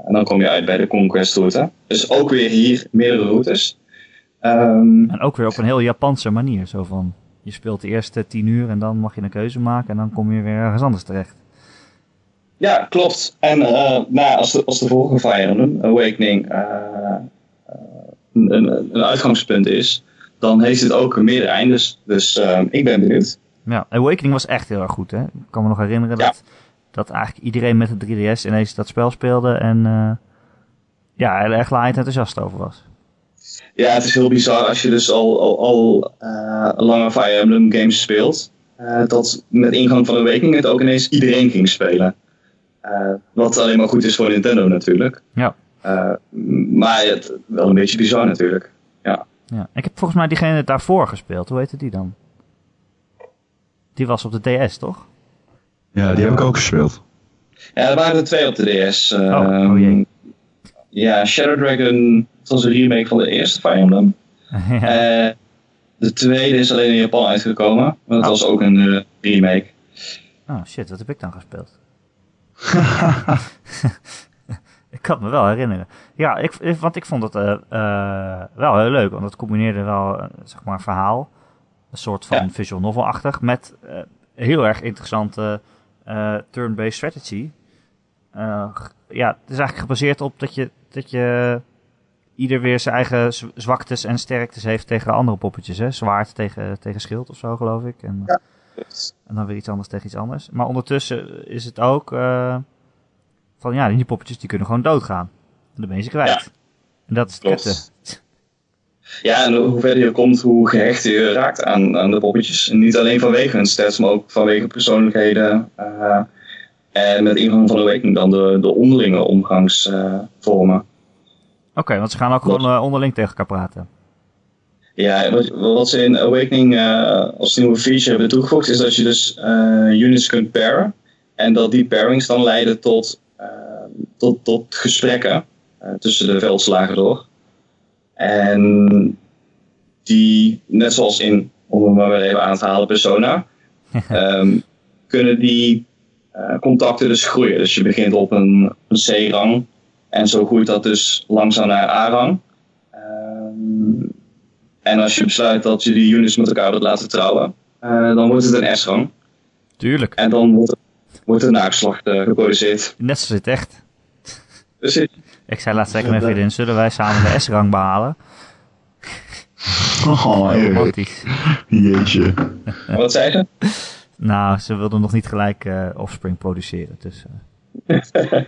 en dan kom je uit bij de Conquest-route. Dus ook weer hier meerdere routes. Um, en ook weer op een heel Japanse manier. Zo van, je speelt de eerste tien uur en dan mag je een keuze maken en dan kom je weer ergens anders terecht. Ja, klopt. En uh, nou, als, de, als de vorige Fire Emblem, Awakening, een, een, een uitgangspunt is, dan heeft het ook meerdere eindes. Dus ik ben benieuwd. Ja, Awakening was echt heel erg goed. Hè? Ik kan me nog herinneren ja. dat, dat eigenlijk iedereen met de 3DS ineens dat spel speelde. En uh, ja, er echt laaiend enthousiast over was. Ja, het is heel bizar als je dus al, al, al uh, lange Fire Emblem games speelt. Uh, dat met ingang van Awakening het ook ineens iedereen ging spelen. Wat alleen maar goed is voor Nintendo natuurlijk. Ja. maar het, wel een beetje bizar natuurlijk. Ja. Ja, ik heb volgens mij diegene daarvoor gespeeld. Hoe heette die dan? Die was op de DS, toch? Ja, die heb ik ook gespeeld. Ja, er waren er twee op de DS. Oh, oh jee. ja, Shadow Dragon dat was een remake van de eerste Fire Emblem. ja. *laughs* Eh, de tweede is alleen in Japan uitgekomen, maar dat Oh. was ook een eh, remake. Oh shit, wat heb ik dan gespeeld? *laughs* *laughs* ik kan het me wel herinneren. Ja, ik, want ik vond het eh, wel heel leuk, want het combineerde wel, zeg maar, een verhaal. Een soort van Ja. visual novel-achtig, met eh, heel erg interessante eh, turn-based strategy. Eh, ja, het is eigenlijk gebaseerd op dat je, dat je ieder weer zijn eigen zwaktes en sterktes heeft tegen andere poppetjes. Hè? Zwaard tegen, tegen schild of zo, geloof ik. En, en dan weer iets anders tegen iets anders. Maar ondertussen is het ook van ja, die poppetjes die kunnen gewoon doodgaan. En dan ben je ze kwijt. Ja. En dat is het. Ja, en hoe verder je komt, hoe gehechter je raakt aan, aan de poppetjes. En niet alleen vanwege hun stats, maar ook vanwege persoonlijkheden. eh, en met ingang van de Awakening dan de, de onderlinge omgangsvormen. Oké, want ze gaan ook gewoon eh, onderling tegen elkaar praten. Ja, wat, wat ze in Awakening eh, als nieuwe feature hebben toegevoegd, is dat je dus units kunt paren. En dat die pairings dan leiden tot, tot, tot gesprekken tussen de veldslagen door. En die, net zoals in, om het maar weer even aan te halen, Persona, *laughs* ehm, kunnen die eh, contacten dus groeien. Dus je begint op een, een C-rang en zo groeit dat dus langzaam naar A-rang. Ehm, en als je besluit dat je die units met elkaar wilt laten trouwen, eh, dan wordt het een S-rang. Tuurlijk. En dan wordt, wordt de naakslacht eh, geproduceerd. Net zoals het echt. Dus het- Ik zei laatst tegen mijn vriendin, zullen wij samen de S-rang behalen? Oh, *laughs* romantisch. Jeetje. wat zei ze? Nou, ze wilden nog niet gelijk eh, offspring produceren, dus... eh, *laughs*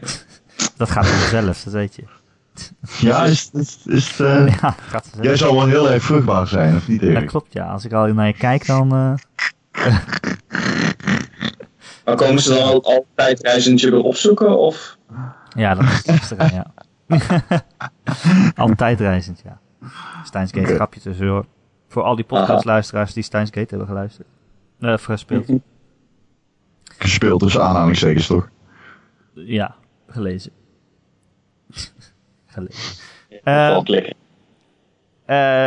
dat gaat vanzelf, dat weet je. Ja, is, is, is, eh, *laughs* Ja, dat gaat vanzelf. jij zal wel heel erg vruchtbaar zijn, of niet Dat Erik? klopt, ja. Als ik al naar je kijk, dan... eh, Maar komen ze dan al, altijd reizendje weer opzoeken? Of? ja, dat is het lastige, *laughs* ja. Altijd reizend, ja. Steins Gate, Oké. grapje tussendoor. Voor al die podcastluisteraars die Steins Gate hebben geluisterd. Eh, gespeeld. Gespeeld tussen aanhalingstekens, toch? Ja, gelezen. *laughs* gelezen. Eh,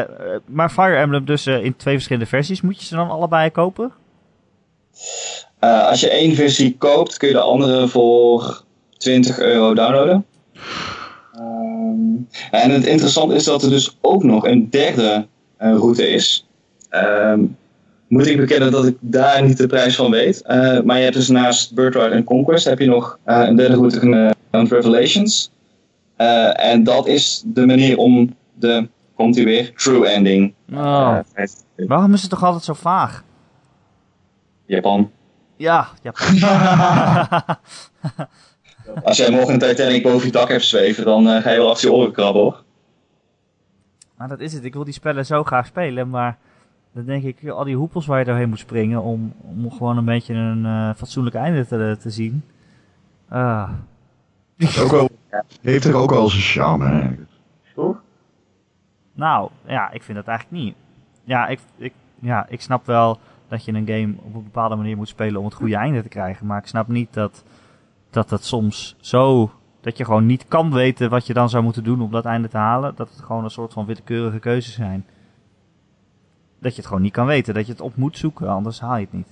eh, maar Fire Emblem dus in twee verschillende versies. Moet je ze dan allebei kopen? Als je één versie koopt, kun je de andere voor 20 euro downloaden. En het interessante is dat er dus ook nog een derde eh, route is. Ehm, moet ik bekennen dat ik daar niet de prijs van weet. Eh, maar je hebt dus naast Birthright en Conquest heb je nog eh, een derde route genaamd Revelations. En dat is de manier om de, komt ie weer, true ending. Oh. Waarom is het toch altijd zo vaag? Japan. Ja, ja. *laughs* *laughs* Als jij morgen een Titanic boven je dak hebt zweven, dan eh, ga je wel achter je oren krabben hoor. maar dat is het. Ik wil die spellen zo graag spelen, maar dan denk ik, al die hoepels waar je doorheen moet springen om, om gewoon een beetje een eh, fatsoenlijk einde te, te zien. Ah. Ook wel, heeft er ook wel zijn charme, eigenlijk. Nou, ja, ik vind dat eigenlijk niet. Ja ik, ik, ja, ik snap wel dat je een game op een bepaalde manier moet spelen om het goede einde te krijgen. Maar ik snap niet dat dat, het soms zo... Dat je gewoon niet kan weten wat je dan zou moeten doen om dat einde te halen. Dat het gewoon een soort van willekeurige keuzes zijn. Dat je het gewoon niet kan weten. Dat je het op moet zoeken, anders haal je het niet.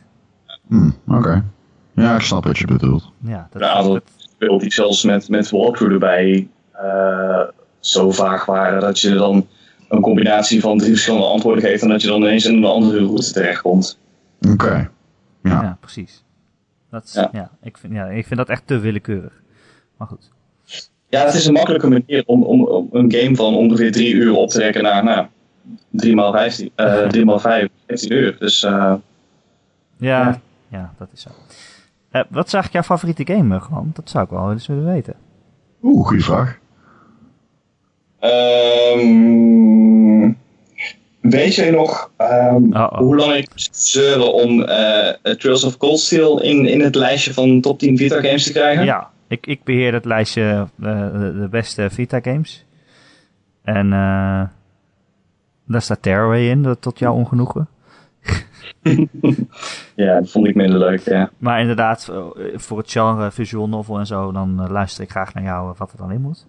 Hm, oké. Ja, ik snap wat je bedoelt. Ja, dat, Ja, dat- dat- Speelt die zelfs met, met walkthrough erbij eh, zo vaag waren dat je dan een combinatie van drie verschillende antwoorden geeft en dat je dan ineens in een andere route terechtkomt. Oké. ja. Ja. precies. Dat is, ja. Ja. ik vind, ja, ik vind dat echt te willekeurig. Maar goed. Ja, het is een makkelijke manier om, om, om een game van ongeveer drie uur op te rekken naar nou, 3 maal 15, eh *laughs* 3 maal 5, 15 uur. Dus eh, Ja, ja. Ja. dat is zo. Eh, wat is eigenlijk jouw favoriete game, eh, gewoon? Dat zou ik wel eens willen weten. Oeh, goede vraag. Ehm, weet jij nog ehm, hoe lang ik zeuren om eh, Trails of Cold Steel in, in het lijstje van top 10 Vita games te krijgen? Ja, ik, ik beheer het lijstje eh, de, beste Vita games. En eh daar staat Tearaway in, dat- tot jouw ongenoegen. *laughs* Ja, dat vond ik minder leuk, ja. Maar inderdaad, voor het genre visual novel en zo, dan luister ik graag naar jou wat er dan in moet.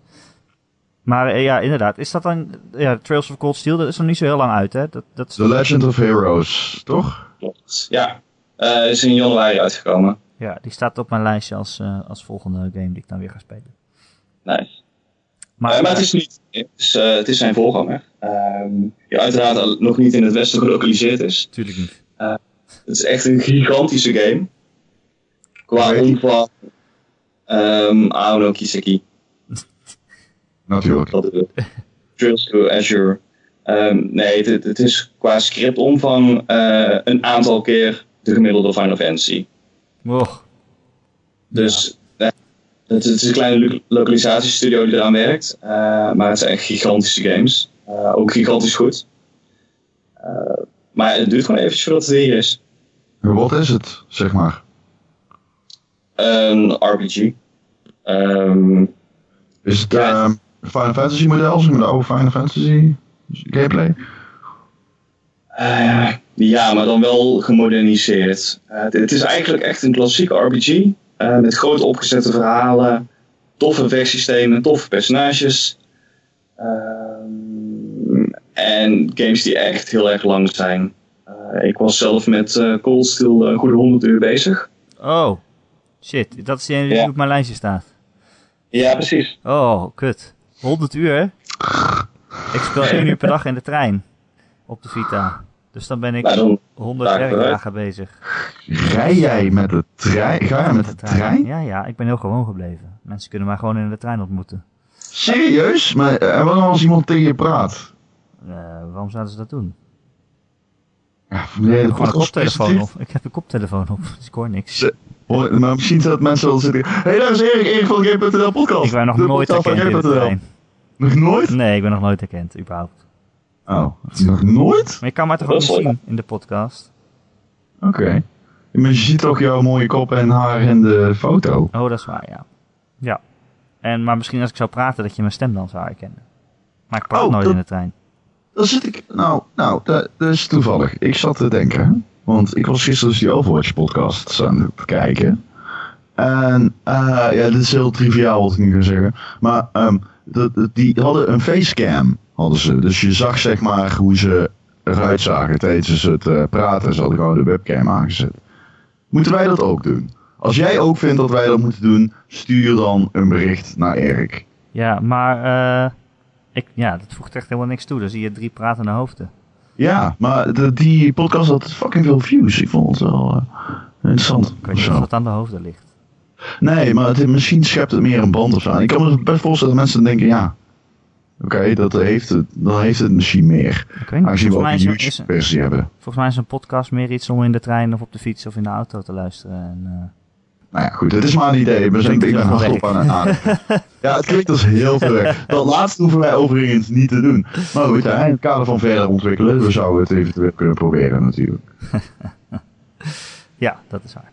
Maar eh, ja, inderdaad. Is dat dan... Ja, Trails of Cold Steel, dat is nog niet zo heel lang uit, hè? Dat, dat is, The Legend of Heroes, toch? Klopt. Ja, Eh, is in januari uitgekomen. ja, die staat op mijn lijstje als, eh, als volgende game die ik dan weer ga spelen. Nice. Maar, maar het is niet. Het is, het is zijn voorganger. Ehm, die uiteraard nog niet in het westen gelokaliseerd is. Natuurlijk niet. Het is echt een gigantische game. Qua omvang. Ehm Aono Kiseki. Natuurlijk. Dat to Azure. Ehm, nee, het- het, is qua scriptomvang eh, een aantal keer de gemiddelde Final Fantasy. Oh, Dus eh, het, het is een kleine lo- lokalisatiestudio die eraan werkt. eh, maar het zijn echt gigantische games. Eh, ook gigantisch goed. Eh, maar het duurt gewoon eventjes voordat het hier is. Wat is het, zeg maar? Een RPG. Ehm, Is het Ja. Final Fantasy model, zeg maar de oude Final Fantasy gameplay? Eh, ja, maar dan wel gemoderniseerd. Eh, het, het is eigenlijk echt een klassieke RPG. eh, met groot opgezette verhalen, toffe vechtsystemen, toffe personages. Ehm, en games die echt heel erg lang zijn. Eh, ik was zelf met eh Cold Steel een goede 100 uur bezig. oh. Shit, dat is die ene die Ja. op mijn lijstje staat. Ja, precies. Oh, kut. 100 uur, hè? Ik speel *laughs* 1 uur per dag in de trein. Op de Vita. Dus dan ben ik Nou, dan, 100 Dagen werkdagen bezig. Rij jij met de trein? Ga je met de trein? Ja, ja, ik ben heel gewoon gebleven. Mensen kunnen mij gewoon in de trein ontmoeten. Serieus? Maar eh, wat als iemand tegen je praat? Eh, waarom zouden ze dat doen? Ja, nee, Ik heb gewoon een koptelefoon op. Ik heb een koptelefoon op, dus ik hoor niks. Hoor- Maar misschien dat mensen wel zitten. Hé, hey, daar is Erik, Erik van Game.nl podcast. Ik ben nog De nooit trein. Nog nooit? Nee, ik ben nog nooit herkend, überhaupt. Oh, nog nooit? Maar je kan mij toch ook zien in de podcast? Oké. Maar je ziet toch jouw mooie kop en haar in de foto. Oh, dat is waar, ja. Ja. En, maar misschien als ik zou praten, dat je mijn stem dan zou herkennen. Maar ik praat Oh, nooit dat- in de trein. Dan zit ik. Nou, nou, dat, is toevallig. Ik zat te denken. Want ik was gisteren dus die Overwatch podcast aan het kijken. En eh, ja, dit is heel triviaal wat ik nu ga zeggen. Maar ehm, die hadden een facecam. Hadden ze. Dus je zag zeg maar hoe ze eruit zagen tijdens het eh, praten. Ze hadden gewoon de webcam aangezet. Moeten wij dat ook doen? Als jij ook vindt dat wij dat moeten doen, stuur dan een bericht naar Erik. Ja, maar eh, ik, ja, dat voegt echt helemaal niks toe. Dan zie je drie pratende hoofden. Ja, maar de, die podcast had fucking veel views. Ik vond het wel eh, interessant. Ik weet niet of dat aan de hoofden ligt. Nee, maar het, misschien schept het meer een band of zo. Ik kan me best voorstellen dat mensen denken, ja, oké, dat heeft het, dan heeft het misschien meer. Ik weet niet. Aangezien we ook een YouTube-versie hebben. volgens mij is een podcast meer iets om in de trein of op de fiets of in de auto te luisteren. En, eh, Nou ja, goed, het is maar een idee. We zijn, ik heel hardop veel aan het. *laughs* Ja, het klinkt als heel veel werk. Dat laatste hoeven wij overigens niet te doen. Maar goed, ja, in het kader van verder ontwikkelen, we zouden het eventueel kunnen proberen natuurlijk. *laughs* ja, dat is waar.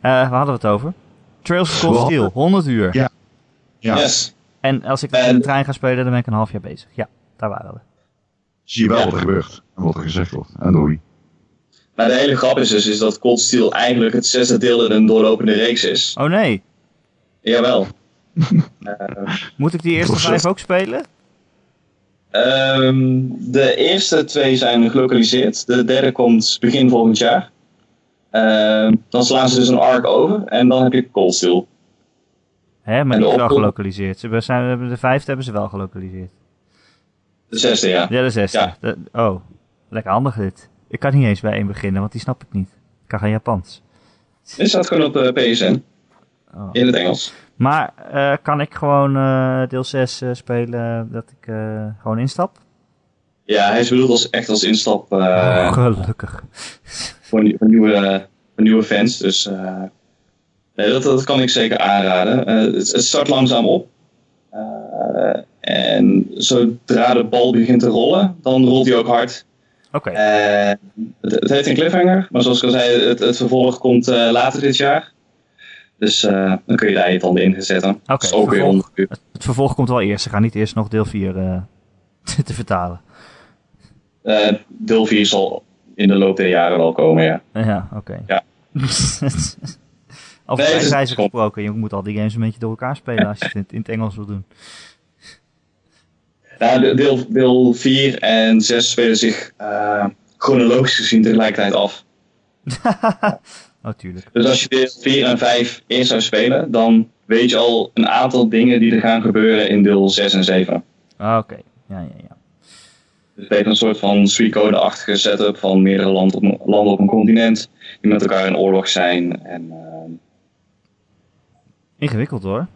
Eh waar hadden we het over? Trails of Cold Steel, 100 uur. Ja. Ja, Yes. En als ik dat in En- de trein ga spelen, dan ben ik een half jaar bezig. Ja, daar waren we. zie je wel Ja. wat er gebeurt. En wat er gezegd wordt. En doei. Maar de hele grap is dus is dat Cold Steel eigenlijk het zesde deel in een doorlopende reeks is. Oh nee, Jawel. *laughs* Eh, moet ik die eerste vijf ook spelen? Ehm, de eerste twee zijn gelokaliseerd. De derde komt begin volgend jaar. Ehm, dan slaan ze dus een arc over en dan heb je Cold Steel. Hè, maar En wel opvolger- gelokaliseerd. Ze zijn, de vijfde hebben ze wel gelokaliseerd. De zesde, ja. Ja, de zesde. Ja. De- oh, lekker handig dit. Ik kan niet eens bij één beginnen, want die snap ik niet. Ik kan geen Japans. Dit staat gewoon op eh, PSN Oh. in het Engels. Maar eh, kan ik gewoon eh, deel 6 eh, spelen dat ik gewoon instap? Ja, hij is bedoeld als, echt als instap oh, gelukkig. voor, nieuw- voor nieuwe, voor nieuwe fans. Dus nee, dat, dat kan ik zeker aanraden. Het, het start langzaam op. En zodra de bal begint te rollen, dan rolt hij ook hard. Oké, Eh, het, het heeft een cliffhanger, maar zoals ik al zei, het, het vervolg komt eh, later dit jaar. Dus eh, dan kun je daar je tanden in zetten. Oké, ook weer vervolg. 100 uur. het, het vervolg komt wel eerst. Ze gaan niet eerst nog deel 4 eh, *laughs* te vertalen. Deel 4 zal in de loop der jaren wel komen, ja. Ja, oké. Ja. *laughs* Over Nee, het gesproken, je moet al die games een beetje door elkaar spelen als je het in, in het Engels wil doen. Nou, de- deel, deel 4 en 6 spelen zich eh, chronologisch gezien tegelijkertijd af. *laughs* oh, tuurlijk. Dus als je deel 4 en 5 eerst zou spelen, dan weet je al een aantal dingen die er gaan gebeuren in deel 6 en 7. Ah, Oké, ja, ja, ja. Dus beter een soort van Suicoden-achtige setup van meerdere landen op, een- landen op een continent die met elkaar in oorlog zijn. En, ehm, Ingewikkeld hoor.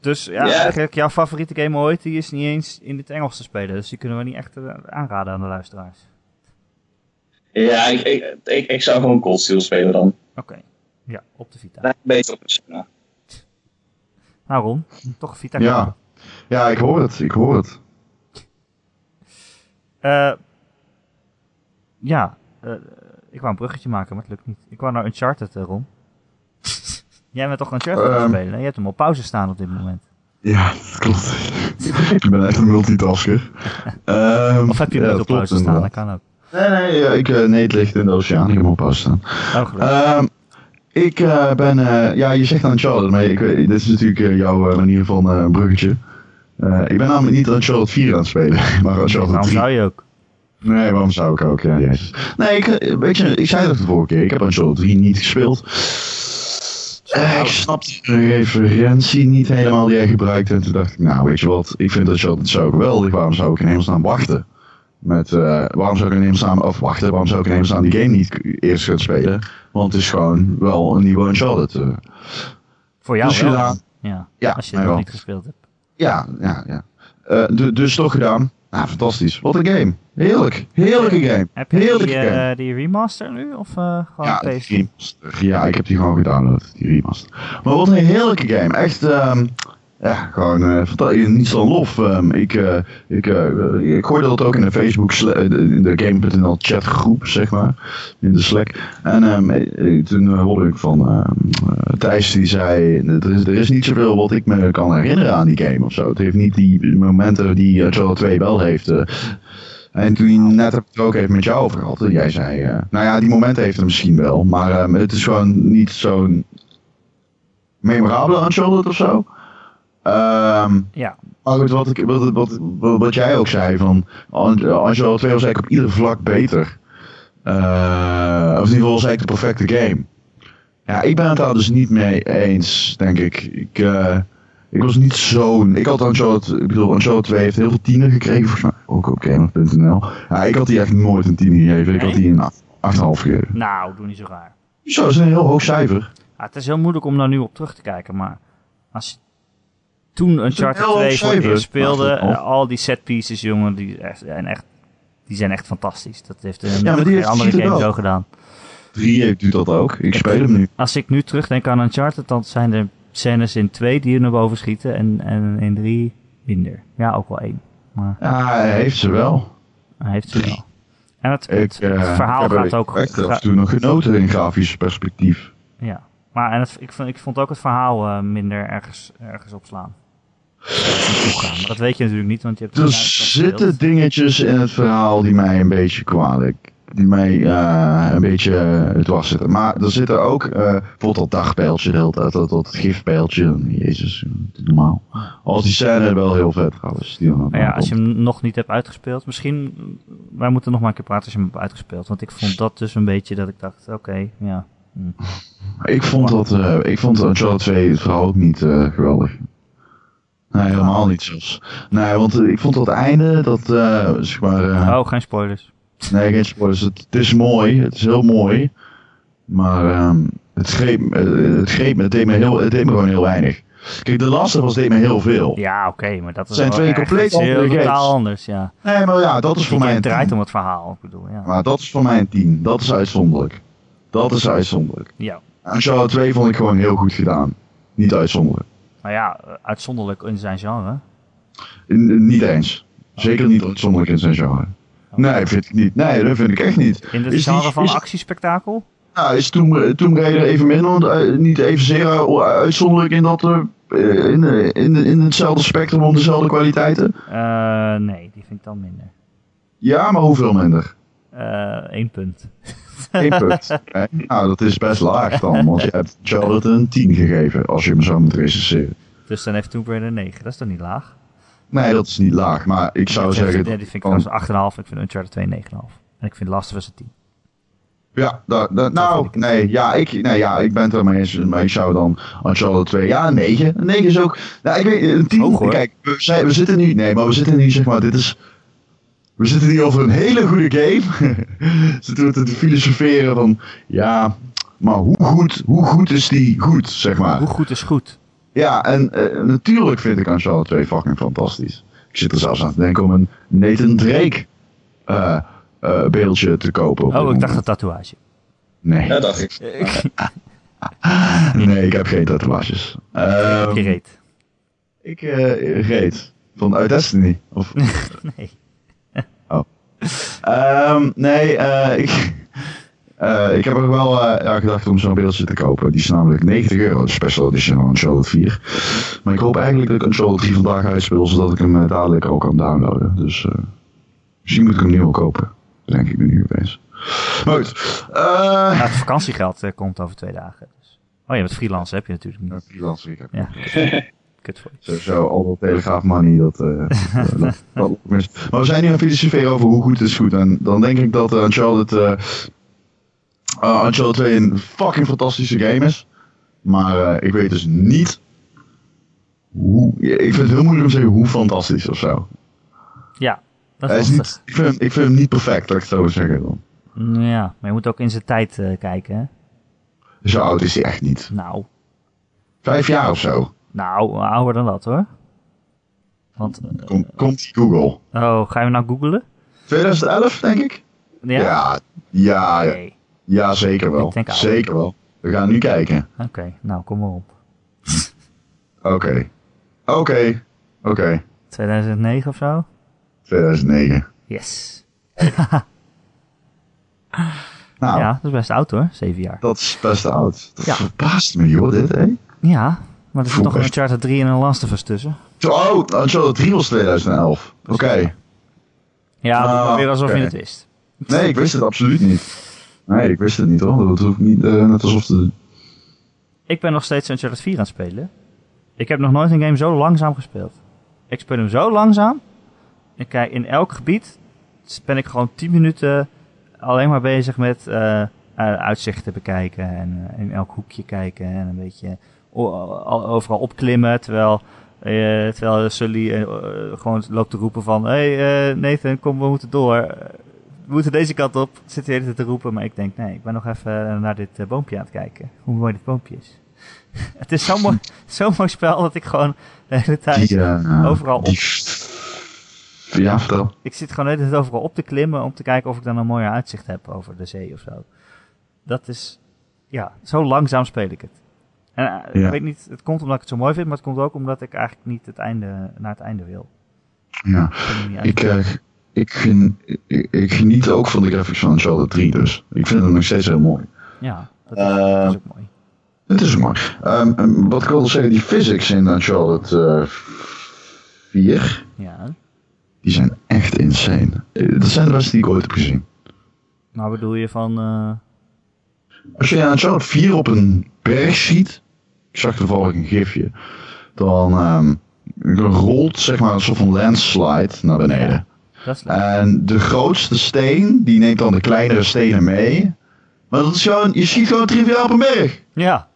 Dus ja, eigenlijk jouw favoriete game ooit, die is niet eens in het Engels te spelen. Dus die kunnen we niet echt eh, aanraden aan de luisteraars. ja, ik, ik, ik, ik zou gewoon Cold Steel spelen dan. Oké, ja, op de Vita. Beter op Persona. Nou Ron, toch een Vita Ja. kopen. Ja, ik hoor het. Ik hoor het. Eh, ja, eh, ik wou een bruggetje maken, maar het lukt niet. Ik wou naar Uncharted, uh, Ron. Jij bent toch Uncharted aan het Ehm. spelen? hè? Je hebt hem op pauze staan op dit moment. Ja, dat klopt. ik ben echt een multitasker. Ehm, *laughs* Of heb je hem niet op pauze staan? Dat kan ook. Nee, nee, ja, ik, eh, nee, het ligt in de oceaan. Ik heb hem op pauze staan. Oh. Ehm, ik eh, ben, eh, ja, je zegt Uncharted, maar ik, dit is natuurlijk jouw manier van bruggetje. Ik ben namelijk niet Uncharted 4 aan het spelen, *laughs* maar Uncharted Waarom 3. zou je ook? Nee, waarom zou ik ook? Ja, jezus. Nee, ik, weet je, ik zei dat de vorige keer. Ik heb Uncharted 3 niet gespeeld. Eh, ik snap de referentie niet helemaal die jij gebruikt. En toen dacht ik, nou, weet je wat? Ik vind Uncharted zo geweldig. Waarom zou ik in hemelsnaam wachten? Met, eh, waarom zou ik in hemelsnaam? Waarom zou ik in hemelsnaam die game niet eerst gaan spelen? Want het is gewoon wel een nieuwe Uncharted. eh. Voor jou Dus wel. gedaan. Ja, Ja, als je het nog niet gespeeld hebt. Ja, ja, ja. Du- dus toch gedaan. Nou, fantastisch. Wat een game. Heerlijk. Heerlijke game. Heb je Heerlijke die, game. eh, die remaster nu? Of eh, gewoon Ja, remaster. Ja, ik heb die gewoon gedownload, die remaster. Maar wat een heerlijke game. Echt, ehm, ja, gewoon fanta- niets dan lof. Ehm, ik, eh, ik, eh, ik gooide dat ook in de Facebook, in de Game.nl chatgroep, zeg maar. In de Slack. En ehm, eh, toen hoorde ik van ehm, eh, Thijs, die zei, er is, er is niet zoveel wat ik me kan herinneren aan die game of zo. Het heeft niet die momenten die Uncharted 2 wel heeft. En toen net heb ik het ook even met jou over gehad. Jij zei, nou ja, die momenten heeft het misschien wel. Maar het is gewoon niet zo'n memorabele Uncharted of zo. Ehm, Ja, maar goed, wat, ik, wat, wat, jij ook zei, van Uncharted 2 was eigenlijk op ieder vlak beter. Eh, of in ieder geval was eigenlijk de perfecte game. Ja, ik ben het daar dus niet mee eens, denk ik. Ik, eh, ik was niet zo'n... Ik had Uncharted... Ik bedoel, Uncharted 2 heeft heel veel tienen gekregen, volgens mij. Ook op Gamer.nl. Ja, ik had die echt nooit een tien gegeven. Ik had die een 8,5 gegeven. nou, doe niet zo raar. Zo, dat is een heel hoog cijfer. Ja, het is heel moeilijk om daar nu op terug te kijken, maar als toen Uncharted heel 2 hoog voor het cijfer. eerst speelde, eh, al die set pieces, jongen, die zijn echt, die zijn echt fantastisch. Dat heeft een die geen heeft andere game zo gedaan. 3 heeft doet dat ook. Ik speel hem nu. Als ik nu terugdenk aan Uncharted, dan zijn er scènes in 2 die er naar boven schieten en, en in 3 minder. Ja, ook wel één. Maar Ja, hij heeft ze wel. hij heeft ze wel. En het, Ik, het, het eh, verhaal gaat ook... echt af ga- en toe nog genoten in grafisch perspectief. ja, maar en het, ik, vond, ik vond ook het verhaal eh, minder ergens, ergens opslaan. Toegaan. Maar dat weet je natuurlijk niet, want je hebt Er het zitten dingetjes in het verhaal die mij een beetje kwalijk. Die mij eh, een beetje uh, dwars zitten. Maar er zitten ook eh, bijvoorbeeld dat dagpijltje, dat, dat, dat, dat gifpijltje. Jezus, het normaal. Als die scène wel heel vet trouwens. Die Maar ja, als je hem nog niet hebt uitgespeeld, misschien... Wij moeten nog maar een keer praten als je hem hebt uitgespeeld. Want ik vond dat dus een beetje dat ik dacht, oké, ja. hm. Ik vond dat, eh, ik vond Uncharted 2 het verhaal ook niet eh, geweldig. Nee, helemaal niet zelfs. Nee, want eh, ik vond dat einde, dat, eh, zeg maar... eh, Oh, geen spoilers. Nee, geen spoilers. Het, het is mooi, het is heel mooi. Maar ehm, het, greep, het greep me, het deed me, heel, het deed me gewoon heel weinig. Kijk, de laatste was deed me heel veel. Ja, oké, maar dat is zijn wel twee compleet andere games. totaal anders, ja. Nee, maar ja, dat is voor mij een draait 10. om het verhaal, ik bedoel, ja. Maar dat is voor mij een 10. Dat is uitzonderlijk. Dat is uitzonderlijk. Ja, En Shadow 2 vond ik gewoon heel goed gedaan. Niet uitzonderlijk. Maar ja, uitzonderlijk in zijn genre. N- niet eens. Zeker niet uitzonderlijk in zijn genre. Nee, vind ik niet. Nee, dat vind ik echt niet. In het Is die- genre van is- actiespektakel? Nou, is Tomb, Tomb Raider even minder, eh, niet evenzeer uh, uitzonderlijk in, dat, eh, in, eh, in, in hetzelfde spectrum om dezelfde kwaliteiten? Eh, nee, die vind ik dan minder. Ja, maar hoeveel minder? Eén punt. Eén punt. *laughs* Nou, dat is best laag dan, want je hebt Charlotte een 10 gegeven als je hem zo moet recenseren. Dus dan heeft Tomb Raider 9, dat is toch niet laag? Nee, dat is niet laag. Maar ik zou zeggen... Die vind ik als 8,5. Ik vind Uncharted 2 9,5. En ik vind Last of Us een 10. Ja, da, da- nou, nee, ja, ik, nee, ja, ik ben het er maar eens. Maar ik zou dan Uncharted 2, ja, een 9. Een 9 is ook, nou, ik weet, een 10, Hoog, hoor. kijk, we, we zitten nu, nee, maar we zitten nu, zeg maar, dit is, we zitten nu over een hele goede game. *laughs* zitten we te filosoferen van, ja, maar hoe goed, hoe goed is die goed, zeg maar. Hoe goed is goed? Ja, en eh, natuurlijk vind ik Uncharted 2 fucking fantastisch. Ik zit er zelfs aan te denken om een Nathan Drake eh, eh, beeldje te kopen. Oh, ik dacht een tatoeage. Nee. Ja, dacht ik. *laughs* Nee, ik heb geen tatoeages. Ehm, Je reet. ik eh, reed. Van uit Destiny. Of, *laughs* Nee. *laughs* Ehm, nee, eh, ik, *laughs* eh, ik heb er wel eh, ja, gedacht om zo'n beeldje te kopen. Die is namelijk 90 euro, de special edition van Uncharted 4. Maar ik hoop eigenlijk dat ik Uncharted 3 vandaag uitspeel, zodat ik hem dadelijk ook kan downloaden. Dus eh, misschien moet ik hem nu al kopen. Denk ik me nu opeens. Maar goed. het vakantiegeld komt over twee dagen. Dus. Oh, je bent freelance, heb je natuurlijk niet. freelancer, ik heb Ja. *laughs* Kut voor je. Sowieso, al dat telegraaf money, dat, eh, *laughs* dat. Maar we zijn nu aan filosoferen over hoe goed is goed. En dan denk ik dat uh, Uncharted, eh Uncharted 2 een fucking fantastische game is. Maar eh, ik weet dus niet hoe... Ik vind het heel moeilijk om te zeggen hoe fantastisch of zo. Ja, dat is is lastig. niet, ik, vind hem, ik vind hem niet perfect, laat ik het zo zeggen dan. Ja, maar je moet ook in zijn tijd eh, kijken, hè? Zo oud is hij echt niet. Nou, Vijf jaar of zo. Nou, ouder dan dat, hoor. Want, Kom, komt die Google. oh, ga je nou googelen? 2011, denk ik? Ja? Ja, ja, ja, zeker wel. Ik denk ouder. Zeker wel. We gaan nu kijken. Oké, nou, kom maar op. *laughs* Oké. Oké. Oké. 2009 of zo? 2009. Yes. *laughs* Nou, Ja, dat is best oud, hoor. Zeven jaar. dat is best oud. Dat Ja. verbaast me, joh, dit, hè? Ja, maar er zit nog een. Uncharted 3 en een Last of Us tussen. Oh, Uncharted 3 was 2011. Oké. Ja, doe Ah, maar weer alsof je het wist. Nee, ik wist het absoluut niet. Nee, ik wist het niet, hoor. Dat hoeft niet eh, net alsof de... Ik ben nog steeds Uncharted 4 aan het spelen. Ik heb nog nooit een game zo langzaam gespeeld. Ik speel hem zo langzaam. Ik kijk, in elk gebied ben ik gewoon 10 minuten alleen maar bezig met eh, uitzichten bekijken. En in elk hoekje kijken. En een beetje overal opklimmen. Terwijl, eh, terwijl Sully eh, eh, gewoon loopt te roepen van... Hé hey, Nathan, kom, we moeten door. We moeten deze kant op. Zit de hele tijd te roepen. Maar ik denk, nee, ik ben nog even naar dit boompje aan het kijken. Hoe mooi dit boompje is. *laughs* Het is zo'n mooi, *laughs* zo'n mooi spel dat ik gewoon de hele tijd... Overal die- Ja, vertel. Ik zit gewoon de hele tijd overal op te klimmen om te kijken of ik dan een mooier uitzicht heb over de zee of zo. Dat is, ja, zo langzaam speel ik het. En eh, Ja. ik weet niet, het komt omdat ik het zo mooi vind, maar het komt ook omdat ik eigenlijk niet het einde, naar het einde wil. Ja. Ik eh, ik, gen- ik, ik geniet ook van de graphics van Uncharted 3, dus. Ik vind het nog steeds heel mooi. ja, dat is, Eh, dat is ook mooi. Het is ook mooi. Ehm, en wat ik wilde zeggen, die physics in eh 4, Ja, die zijn echt insane. Dat zijn de beste die ik ooit heb gezien. nou bedoel je van, Als je Uncharted 4 op een berg ziet, zag toevallig een gifje, dan ehm, rolt zeg maar een soort van landslide naar beneden. En de grootste steen, die neemt dan de kleinere stenen mee. Maar dat is gewoon, je schiet gewoon triviaal op een berg. ja,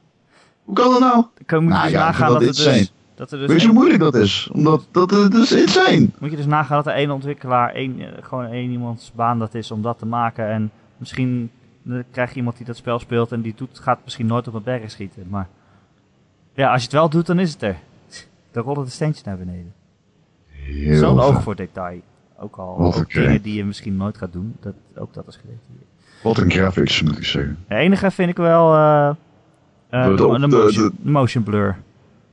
Hoe kan dat nou? dan moet je Nou dus ja, nagaan dat dat, het is dus, dat er dus Weet je hoe moeilijk dat is? Omdat dat, dat is insane. Moet je dus nagaan dat er één ontwikkelaar, één, eh, gewoon één iemands baan dat is om dat te maken. En misschien eh, krijg je iemand die dat spel speelt en die doet, gaat misschien nooit op een berg schieten. Maar ja, als je het wel doet, dan is het er. Dan rollen de steentjes naar beneden. Heel Zo'n oog voor detail. Ook al ook dingen die je misschien nooit gaat doen, dat, ook dat is gedetailleerd. Wat een graphics moet ik zeggen. De enige vind ik wel eh, De- motion, de motion blur.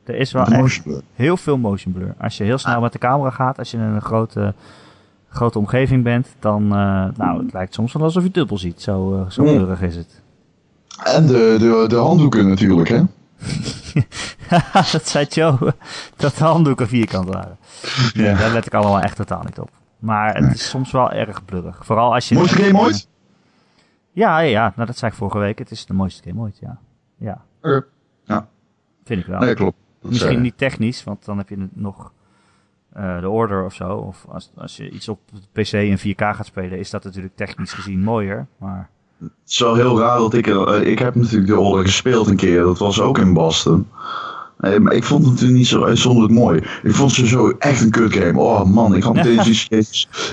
Er is wel echt heel veel motion blur. Als je heel snel met de camera gaat, als je in een grote, grote omgeving bent, dan, eh, nou, het lijkt soms wel alsof je dubbel ziet. Zo, zo Mm. is het. En de, de, de handdoeken natuurlijk, hè? *laughs* dat zei Joe, dat de handdoeken vierkant waren. Nee, daar let ik allemaal echt totaal niet op. Maar het Nee. is soms wel erg blurrig. Vooral als je... Mooiste game ooit? Ja, ja, ja. Nou, dat zei ik vorige week. Het is de mooiste game ooit, ja. Ja. Ja, vind ik wel. nee, klopt. Dat Misschien zei- niet technisch, want dan heb je nog... eh, uh, The Order of zo. Of als, als je iets op PC in 4K gaat spelen, is dat natuurlijk technisch gezien mooier. Maar... Het is wel heel raar dat ik... Uh, ik heb natuurlijk The Order gespeeld een keer. Dat was ook in Boston. Nee, maar ik vond het natuurlijk niet zo uitzonderlijk mooi. Ik vond ze zo echt een kut game. Oh man, ik had *laughs* meteen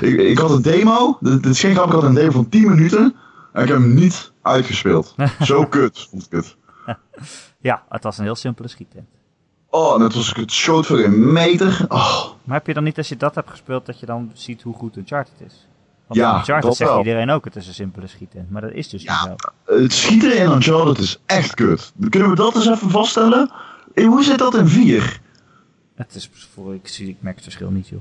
ik, ik had een demo. Dit is geen grap, ik had een demo van 10 minuten. En ik heb hem niet uitgespeeld. *laughs* zo kut, vond ik het. Ja, het was een heel simpele schieten. Oh, en het was het schoot voor een meter. Oh. Maar heb je dan niet, als je dat hebt gespeeld, dat je dan ziet hoe goed Uncharted is? Want ja, Uncharted zegt wel. iedereen ook, het is een simpele schieten. Maar dat is dus ja, niet zo. Het schieten in Uncharted is echt kut. Kunnen we dat eens even vaststellen? Hoe zit dat in 4? Het is voor, ik, zie, ik merk het verschil niet, joh.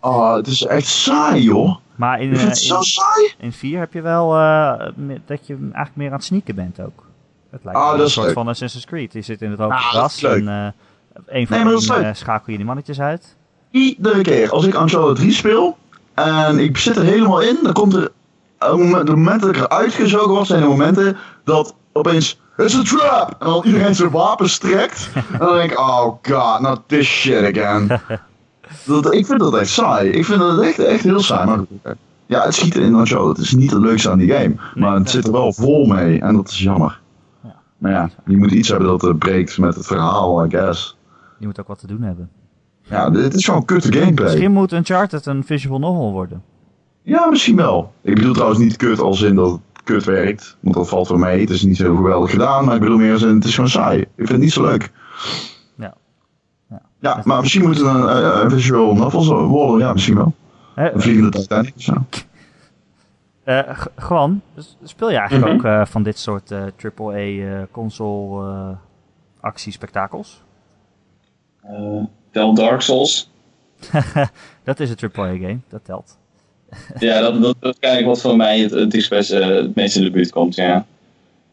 Oh, het is echt saai, joh. Maar in, het uh, zo saai. In 4 heb je wel uh, dat je eigenlijk meer aan het sneaken bent ook. Het lijkt ah, een soort leuk. van Assassin's Creed. Je zit in het hoge Ah, gras en uh, een van Nee, schakel je die mannetjes uit. Iedere keer als ik Uncharted 3 speel en ik zit er helemaal in, dan komt er op het moment- de momenten dat ik eruit gezogen was, zijn de momenten dat opeens It's a trap! En dan iedereen zijn wapens trekt. en dan denk ik, oh god, not this shit again. *laughs* dat, ik vind dat echt saai. Ik vind dat echt, echt heel saai. Maar ja, het schieten in Uncharted is niet het leukste aan die game. Maar het dat zit er wel vol mee en dat is jammer. Ja. Maar ja, je moet iets hebben dat het breekt met het verhaal, I guess. Die moet ook wat te doen hebben. Ja, dit is gewoon kutte gameplay. Misschien moet Uncharted een visual novel worden. Ja, misschien wel. Ik bedoel trouwens niet kut als in dat het kut werkt. Want dat valt wel mee. Het is niet zo geweldig gedaan. Maar ik bedoel meer als in het is gewoon saai. Ik vind het niet zo leuk. Ja. Ja. Ja, maar misschien moet het een, een visual novel zo worden. Ja, misschien wel. Een vliegende Titanic of zo. *laughs* eh, Gwan, s- speel je eigenlijk Mhm. ook eh, van dit soort eh AAA eh, console eh actiespektakels? Tel Dark Souls. *laughs* dat is een AAA game, dat telt. *laughs* Ja, dat, dat, is eigenlijk wat voor mij het, het, eh, het meest in de buurt komt, ja.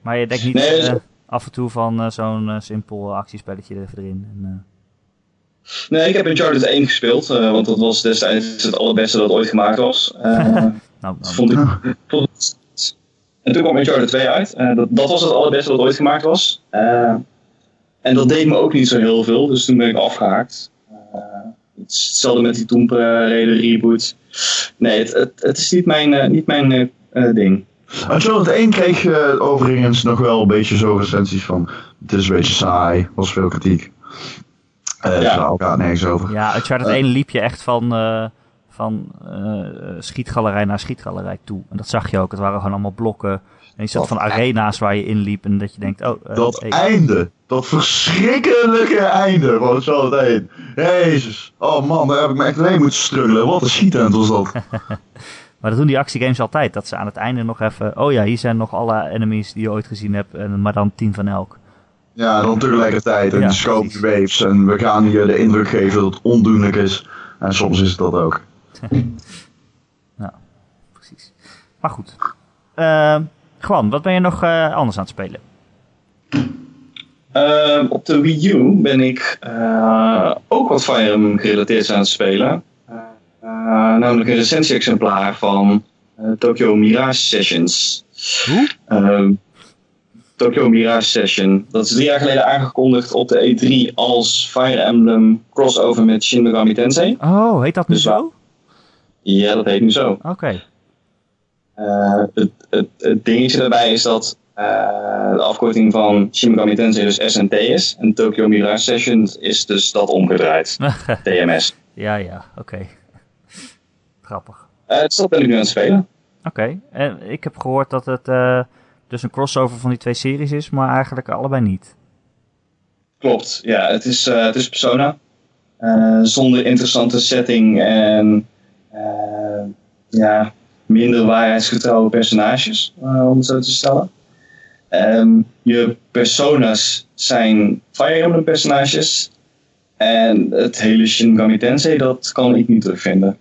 Maar je denkt niet Nee, eh, dat- af en toe van eh, zo'n simpel actiespelletje er erin. En, Nee, ik heb Uncharted 1 gespeeld, want dat was destijds het allerbeste dat ooit gemaakt was. *laughs* Nou, dat nou, vond ik, vond het- en toen kwam Uncharted 2 uit. Eh, dat, dat was het allerbeste dat ooit gemaakt was. En dat deed me ook niet zo heel veel, dus toen ben ik afgehaakt. Eh, het is hetzelfde met die Tomb Raider reboot. Nee, het, het, het is niet mijn, eh, niet mijn eh, eh, ding. Uncharted 1 kreeg je overigens nog wel een beetje zo recensies van... Het is een beetje saai. Was veel kritiek. Eh Ja. Daar gaat nergens over. ja, Uncharted Eh. 1 liep je echt van, eh, van eh, schietgalerij naar schietgalerij toe. En dat zag je ook. Het waren gewoon allemaal blokken. En je zat Dat van arena's waar je inliep en dat je denkt, oh, eh, Dat hey. einde. Dat verschrikkelijke einde van Uncharted 1. Jezus. Oh man, daar heb ik me echt mee moeten struggelen. Wat een schietent was dat. *laughs* Maar dat doen die actiegames altijd. Dat ze aan het einde nog even, oh ja, hier zijn nog alle enemies die je ooit gezien hebt. Maar dan tien van elk. Ja, dan tegelijkertijd. En Ja, de scope waves. En we gaan hier de indruk geven dat het ondoenlijk is. En soms is het dat ook. *laughs* Precies. Maar goed. Uh, Gwan, wat ben je nog eh, anders aan het spelen? Ehm, op de Wii U ben ik eh, ook wat Fire Emblem gerelateerd aan het spelen. Eh, namelijk een recensie-exemplaar van Tokyo Mirage Sessions. Hoe? Ehm, Tokyo Mirage Session. Dat is drie jaar geleden aangekondigd op de E3 als Fire Emblem crossover met Shin Megami Tensei. Oh, heet dat nu Dus zo? Ja, dat heet nu zo. Oké. Eh, het, het, het dingetje daarbij is dat eh, de afkorting van Shin Megami Tensei dus SNT is. En Tokyo Mirage Session is dus dat omgedraaid. *laughs* TMS. ja, ja, oké. *laughs* Grappig. Eh, dus dat ben ik nu aan het spelen. Oké. En ik heb gehoord dat het eh, dus een crossover van die twee series is, maar eigenlijk allebei niet. Klopt, ja, het is, eh, het is Persona. Eh, zonder interessante setting en eh, ja, minder waarheidsgetrouwe personages, eh, om het zo te stellen. Ehm, je persona's zijn Fire Emblem personages. En het hele Shin Megami Tensei, dat kan ik niet terugvinden.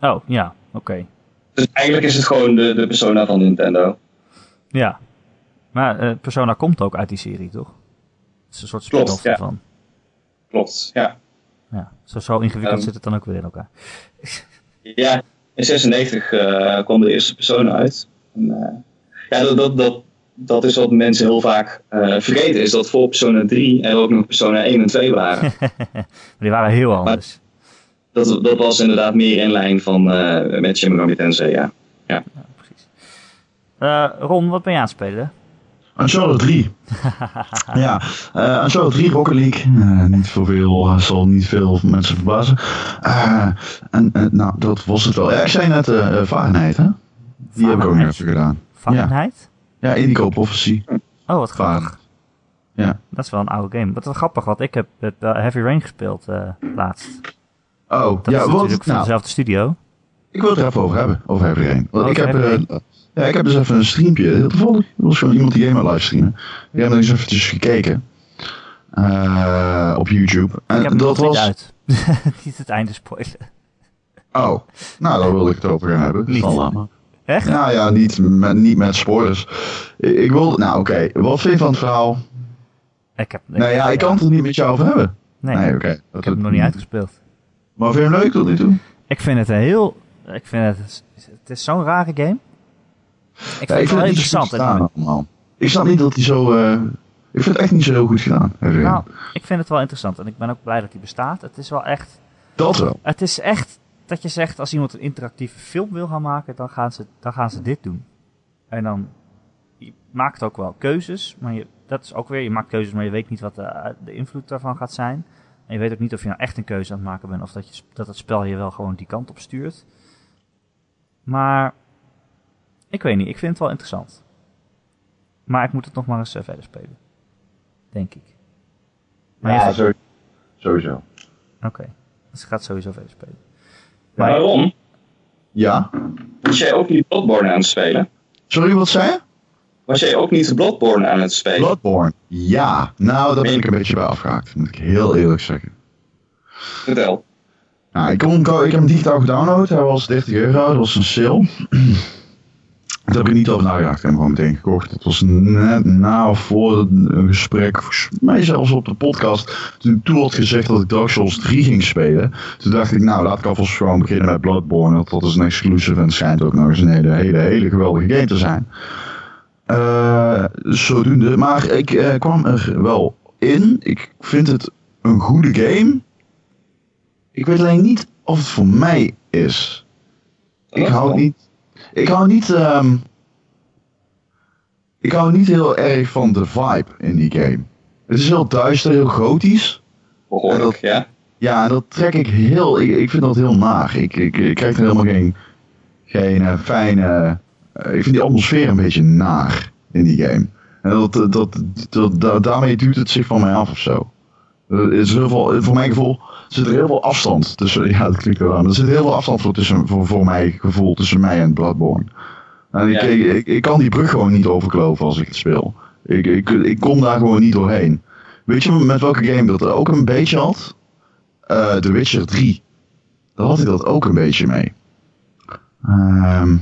Oh, ja, oké. Dus eigenlijk is het gewoon de, de persona van Nintendo. Ja. Maar eh, Persona komt ook uit die serie, toch? Het is een soort spin-off ja. ervan. Klopt, ja. Ja. Zo, zo ingewikkeld Ehm. zit het dan ook weer in elkaar. *laughs* Ja, in 96 eh, kwam de eerste Persona uit. En, eh, ja, dat, dat, dat, dat is wat mensen heel vaak eh, vergeten. Is dat voor Persona 3 er ook nog Persona 1 en 2 waren. maar *laughs* die waren heel anders. dat, dat was inderdaad meer in lijn van met Shin Megami Tensei, ja. ja. ja precies. Ron, wat ben je aan het spelen? Uncharted 3. *laughs* ja, uh, Uncharted 3 Rocket League. Uh, niet voor veel, uh, zal niet veel mensen verbazen. en nou, dat was het wel. Ja, ik zei net Fahrenheit, hè? Die heb ik ook even gedaan. Fahrenheit? Ja, ja Indigo Prophecy. Oh, wat grappig. Ja. Dat is wel een oude game. Wat grappig, want ik heb het Heavy Rain gespeeld laatst. Oh, dat ja, is natuurlijk van Nou, dezelfde studio. ik wil het er even over hebben, over Heavy Rain. Want Oh, ik heb... Ja, ik heb dus even een streampje. Heel toevallig. Was gewoon iemand die game livestreamen. Ik heb nog eens eventjes gekeken. eh, op YouTube. En ik heb dat was... uit. *laughs* niet het einde spoilen. Oh, nou, daar wilde ik het over gaan hebben. Niet. Van. Echt? Ja, ja, niet met, niet met spoilers. Ik, ik wil... Nou, oké. Wat vind je van het verhaal? Ik heb, nou ja, ik kan het er niet met jou over hebben. Nee, Nee, oké. ik heb hem nog niet uitgespeeld. Maar vind je hem leuk tot nu toe? Ik vind het een heel... Ik vind het... Het is zo'n rare game. Ik vind het wel interessant. gedaan allemaal. Ik snap niet dat hij zo... eh, ik vind het echt niet zo heel goed gedaan. Nou, ik vind het wel interessant. En ik ben ook blij dat hij bestaat. Het is wel echt... dat wel. Het is echt dat je zegt, als iemand een interactieve film wil gaan maken, dan gaan ze, dan gaan ze dit doen. En dan, je maakt ook wel keuzes, maar je, dat is ook weer, je maakt keuzes, maar je weet niet wat de, de invloed daarvan gaat zijn. En je weet ook niet of je nou echt een keuze aan het maken bent, of dat, je, dat het spel je wel gewoon die kant op stuurt. Maar, ik weet niet, ik vind het wel interessant. Maar ik moet het nog maar eens eh, verder spelen. Denk ik. Maar Ja, je zo, sowieso. Oké, dus ik ga het sowieso verder spelen. Maar Ron, Ja? was jij ook niet Bloodborne aan het spelen? Sorry, wat zei je? Was jij ook niet Bloodborne aan het spelen? Bloodborne. Ja. Nou, daar ben ik een beetje bij afgehaakt. Moet ik heel eerlijk zeggen. Vertel. Nou, ik, kon, ik heb hem digitaal gedownload. Hij was 30 euro. Dat was een sale. *clears throat* Daar heb ik niet over nagedacht. Ik heb hem gewoon meteen gekocht. Het was net na of voor een gesprek. Volgens mij zelfs op de podcast. Toen toen had gezegd dat ik Dark Souls 3 ging spelen. Toen dacht ik, nou laat ik alvast gewoon beginnen met Bloodborne. Want dat is een exclusive en het schijnt ook nog eens een hele, hele, hele geweldige game te zijn. Eh, zodoende. Maar ik eh, kwam er wel in. Ik vind het een goede game. Ik weet alleen niet of het voor mij is. Ik hou niet. Ik hou niet. ehm, ik hou niet heel erg van de vibe in die game. Het is heel duister, heel gotisch. Behoorlijk, ja. Ja, en dat trek ik heel. Ik, ik vind dat heel naar. Ik, ik, ik krijg er helemaal geen. Geen eh, fijne. eh, ik vind die atmosfeer een beetje naar in die game. En dat, dat, dat, dat, da- daarmee duwt het zich van mij af of zo. Er is heel veel, voor mijn gevoel zit er heel veel afstand tussen. *laughs* Ja, dat klinkt wel aan. Er zit heel veel afstand voor, tussen, voor, voor mijn gevoel tussen mij en Bloodborne. En ik, Ja. ik, ik, ik kan die brug gewoon niet overkloven als ik het speel. Ik, ik, ik kom daar gewoon niet doorheen. Weet je met welke game dat ook een beetje had? Eh The Witcher 3. Daar had ik dat ook een beetje mee. Ehm,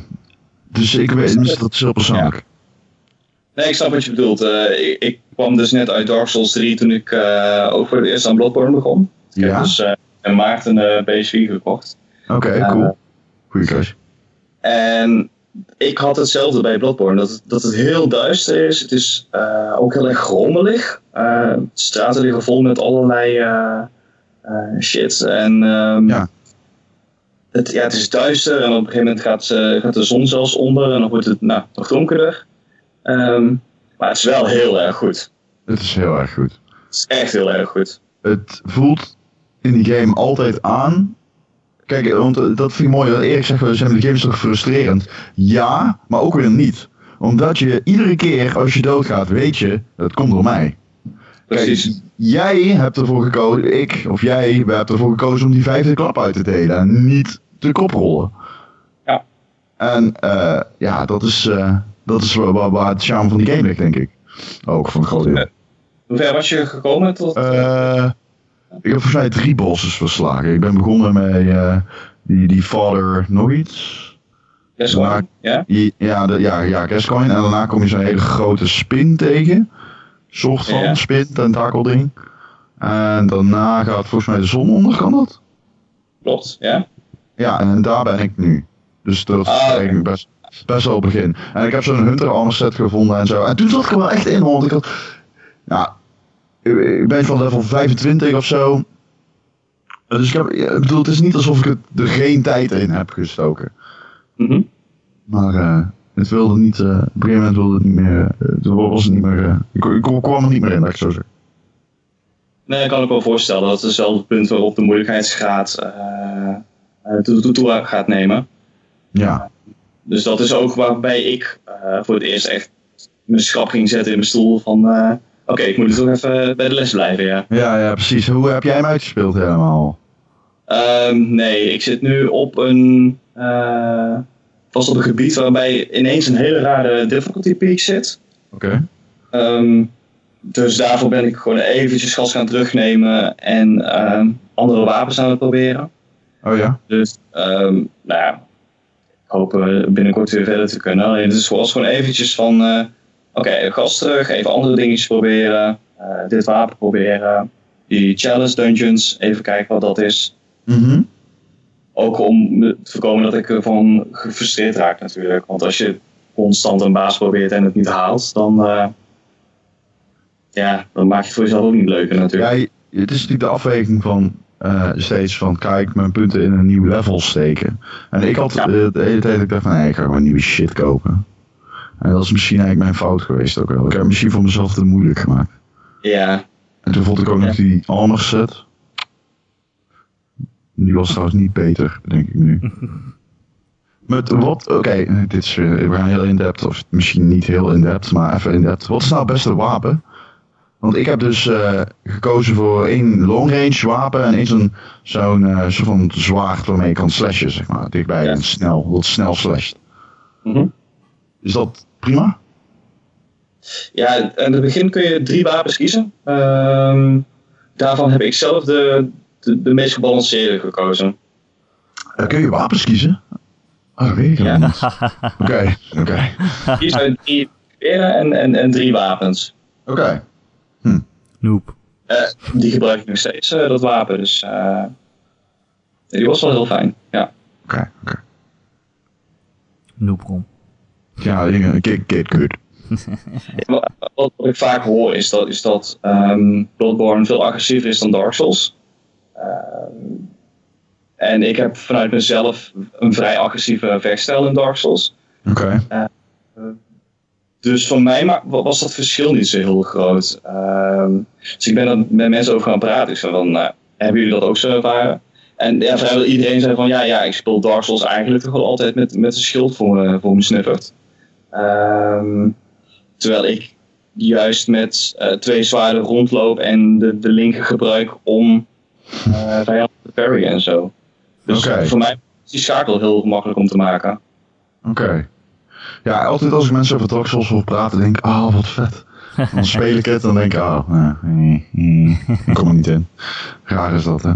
dus ik weet, dat is heel persoonlijk. Nee, ik snap wat je bedoelt. Eh, ik, ik kwam dus net uit Dark Souls 3 toen ik eh, ook voor het eerst aan Bloodborne begon. Ik Ja, heb dus eh in maart een eh, PS4 gekocht. oké, Eh, cool. Goeie keus. En ik had hetzelfde bij Bloodborne. Dat het, dat het heel duister is. Het is eh, ook heel erg grommelig. Eh, de straten liggen vol met allerlei eh, eh, shit. En ehm, Ja. Het, ja, het is duister en op een gegeven moment gaat, eh, gaat de zon zelfs onder. En dan wordt het nou, nog donkerder. Ehm, maar het is wel heel erg goed. Het is heel erg goed. Het is echt heel erg goed. het voelt in die game altijd aan. Kijk, want eh, dat vind ik mooi. wat Erik zegt, we zijn de game is toch frustrerend? Ja, maar ook weer niet. Omdat je iedere keer als je doodgaat, weet je, dat komt door mij. Precies. Kijk, jij hebt ervoor gekozen, ik of jij, we hebben ervoor gekozen om die vijfde klap uit te delen en niet te koprollen. Ja. En eh, ja, dat is, eh, dat is waar, het charme van die game ligt, denk ik. Ook van een groot deel. Hoe ver was je gekomen tot... Eh, ik heb volgens mij drie bosses verslagen. Ik ben begonnen met eh, die, die Father nog iets. Gascoigne? maar- Ja? Ja, de, ja, ja. En daarna kom je zo'n hele grote spin tegen. Soort van Ja. spin, tentakelding. En daarna gaat volgens mij de zon onder, kan dat? Klopt, ja. Ja, en daar ben ik nu. Dus dat is Ah, eigenlijk best, best wel het begin. En ik heb zo'n Hunter armor set gevonden en zo. En toen zat ik er wel echt in, want ik had... Ja, ik- ben van level 25 of zo. Dus ik, heb, ik bedoel, het is niet alsof ik er geen tijd in heb gestoken. Mhm. Maar uh, het wilde niet, uh, op een gegeven moment wilde het niet meer, uh, was het niet meer, ik, ik, kwam er niet meer in, dat ik zo zeg. Nee, ik kan ik wel voorstellen. Dat is het punt waarop de moeilijkheidsgraad toe, toe, toe gaat nemen. Ja. Dus dat is ook waarbij ik voor het eerst echt mijn schrap ging zetten in mijn stoel van... Oké, ik moet dus toch even bij de les blijven, ja. Ja, ja, precies. Hoe heb jij hem uitgespeeld helemaal? Um, nee, ik zit nu op een... Uh, vast op een gebied waarbij ineens een hele rare difficulty peak zit. Oké. Okay. Um, dus daarvoor ben ik gewoon eventjes gas gaan terugnemen en um, andere wapens aan het proberen. Oh ja? Dus, nou ja, uh, binnenkort weer verder te kunnen. Alleen het is gewoon eventjes van... Uh, Oké, okay, gas terug, even andere dingetjes proberen. Uh, dit wapen proberen. Die challenge dungeons, even kijken wat dat is. Mm -hmm. Ook om te voorkomen dat ik ervan gefrustreerd raak natuurlijk. Want als je constant een baas probeert en het niet haalt, dan, uh, ja, dan maak je het voor jezelf ook niet leuker natuurlijk. Ja, het is natuurlijk de afweging van uh, steeds van kijk mijn punten in een nieuw level steken. En ik had ja. de hele tijd ik dacht van nee, ik ga gewoon nieuwe shit kopen. En dat is misschien eigenlijk mijn fout geweest ook wel. Ik heb misschien voor mezelf te moeilijk gemaakt. Ja. En toen vond ik ook ja. nog die armor set. Die was trouwens niet beter, denk ik nu. *laughs* Met wat, oké, okay, dit is we gaan heel in-depth, of misschien niet heel in-depth, maar even in-depth. Wat is nou het beste wapen? Want ik heb dus uh, gekozen voor één long range wapen en één zo'n zo'n uh, soort van zwaard waarmee je kan slashen, zeg maar. Dichtbij Ja. en snel, dat snel slasht. Mhm. Is dat prima? Ja, aan het begin kun je drie wapens kiezen. Ehm, daarvan heb ik zelf de, de, de meest gebalanceerde gekozen. Uh, kun je wapens kiezen? Oh, dat weet ik Ja. niet. *laughs* Oké, oké. Kies uit drie en, en, en drie wapens. Oké. Noep. Eh, die gebruik ik nog steeds, eh, dat wapen. Dus eh, die was wel heel fijn. Ja. Oké, oké. Noeprom. Ja, get good. *laughs* Wat, wat ik vaak hoor is dat, is dat ehm, Bloodborne veel agressiever is dan Dark Souls. Ehm, en ik heb vanuit mezelf een vrij agressieve vechtstijl in Dark Souls. Oké. Dus voor mij was dat verschil niet zo heel groot. Ehm, dus ik ben er met mensen over gaan praten. Ik zei van, nou, hebben jullie dat ook zo ervaren? En ja, vrijwel iedereen zei van, ja, ja, ik speel Dark Souls eigenlijk toch wel altijd met, met een schild voor me, voor me snuffert. Ehm, terwijl ik juist met eh, twee zwaarden rondloop en de, de linker gebruik om uh, vijanden te parryen en zo. Dus voor mij is die schakel heel makkelijk om te maken. Oké. Ja, altijd als ik mensen over Dark Souls hoor praten, denk ik, oh, wat vet. *laughs* Dan speel ik het en dan denk ik, oh, nee, nee, nee, ik kom er niet in. Raar is dat, hè?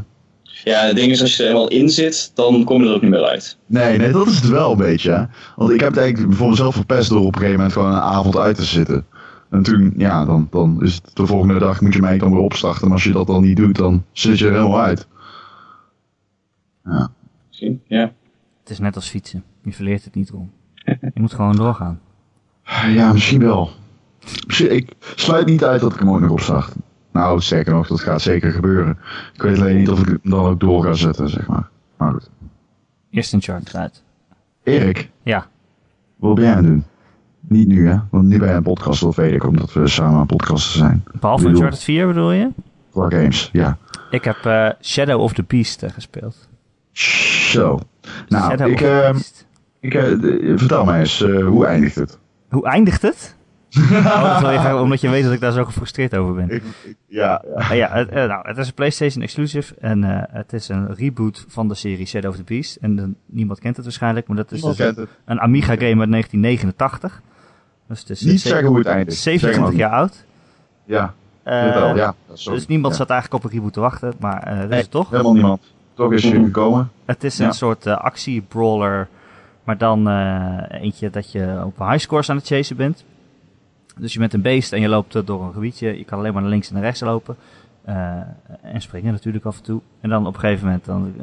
Ja, het ding is, als je er helemaal in zit, dan kom je er ook niet meer uit. Nee, nee, dat is het wel een beetje, hè? Want ik heb het eigenlijk voor mezelf verpest door op een gegeven moment gewoon een avond uit te zitten. En toen, ja, dan, dan is het de volgende dag moet je mij dan weer opstarten. En als je dat dan niet doet, dan zit je er helemaal uit. Ja. Misschien, ja. Het is net als fietsen. Je verleert het niet om. Je moet gewoon doorgaan. Ja, misschien wel. Misschien, ik sluit niet uit dat ik hem ook nog opstart. Nou, sterker nog, dat gaat zeker gebeuren. Ik weet alleen niet of ik hem dan ook door ga zetten, zeg maar. Maar goed. Eerst een chart eruit. Erik, Ja. wat ben jij aan het doen? Niet nu, hè? Want nu ben je een podcast, dat weet ik, omdat we samen aan podcasten zijn. Behalve Uncharted 4 bedoel je? Qua games, ja. Ik heb eh, Shadow of the Beast eh, gespeeld. Zo. Nou, Shadow ik, eh, ik, vertel mij eens, eh, hoe eindigt het? Hoe eindigt het? *laughs* oh, dat wil je graag, omdat je weet dat ik daar zo gefrustreerd over ben. Ik, ja, ja. Ah ja, het, eh, nou, het is een PlayStation exclusive en het is een reboot van de serie Shadow of the Beast. En niemand kent het waarschijnlijk, maar dat is dus een Amiga game uit 1989. Dus het is Niet ze- zeggen hoe het eindigt. Zeg 27 maar. jaar oud. Ja, ja. Sorry. dus niemand Ja. zat eigenlijk op een reboot te wachten, maar dat is Nee, het toch. Helemaal niemand. Toch is je Mhm. gekomen. Het is een soort eh, actie-brawler, maar dan eh, eentje dat je op high scores aan het chasen bent. Dus je bent een beest en je loopt eh, door een gebiedje. Je kan alleen maar naar links en naar rechts lopen. Eh, en springen natuurlijk af en toe. En dan op een gegeven moment dan,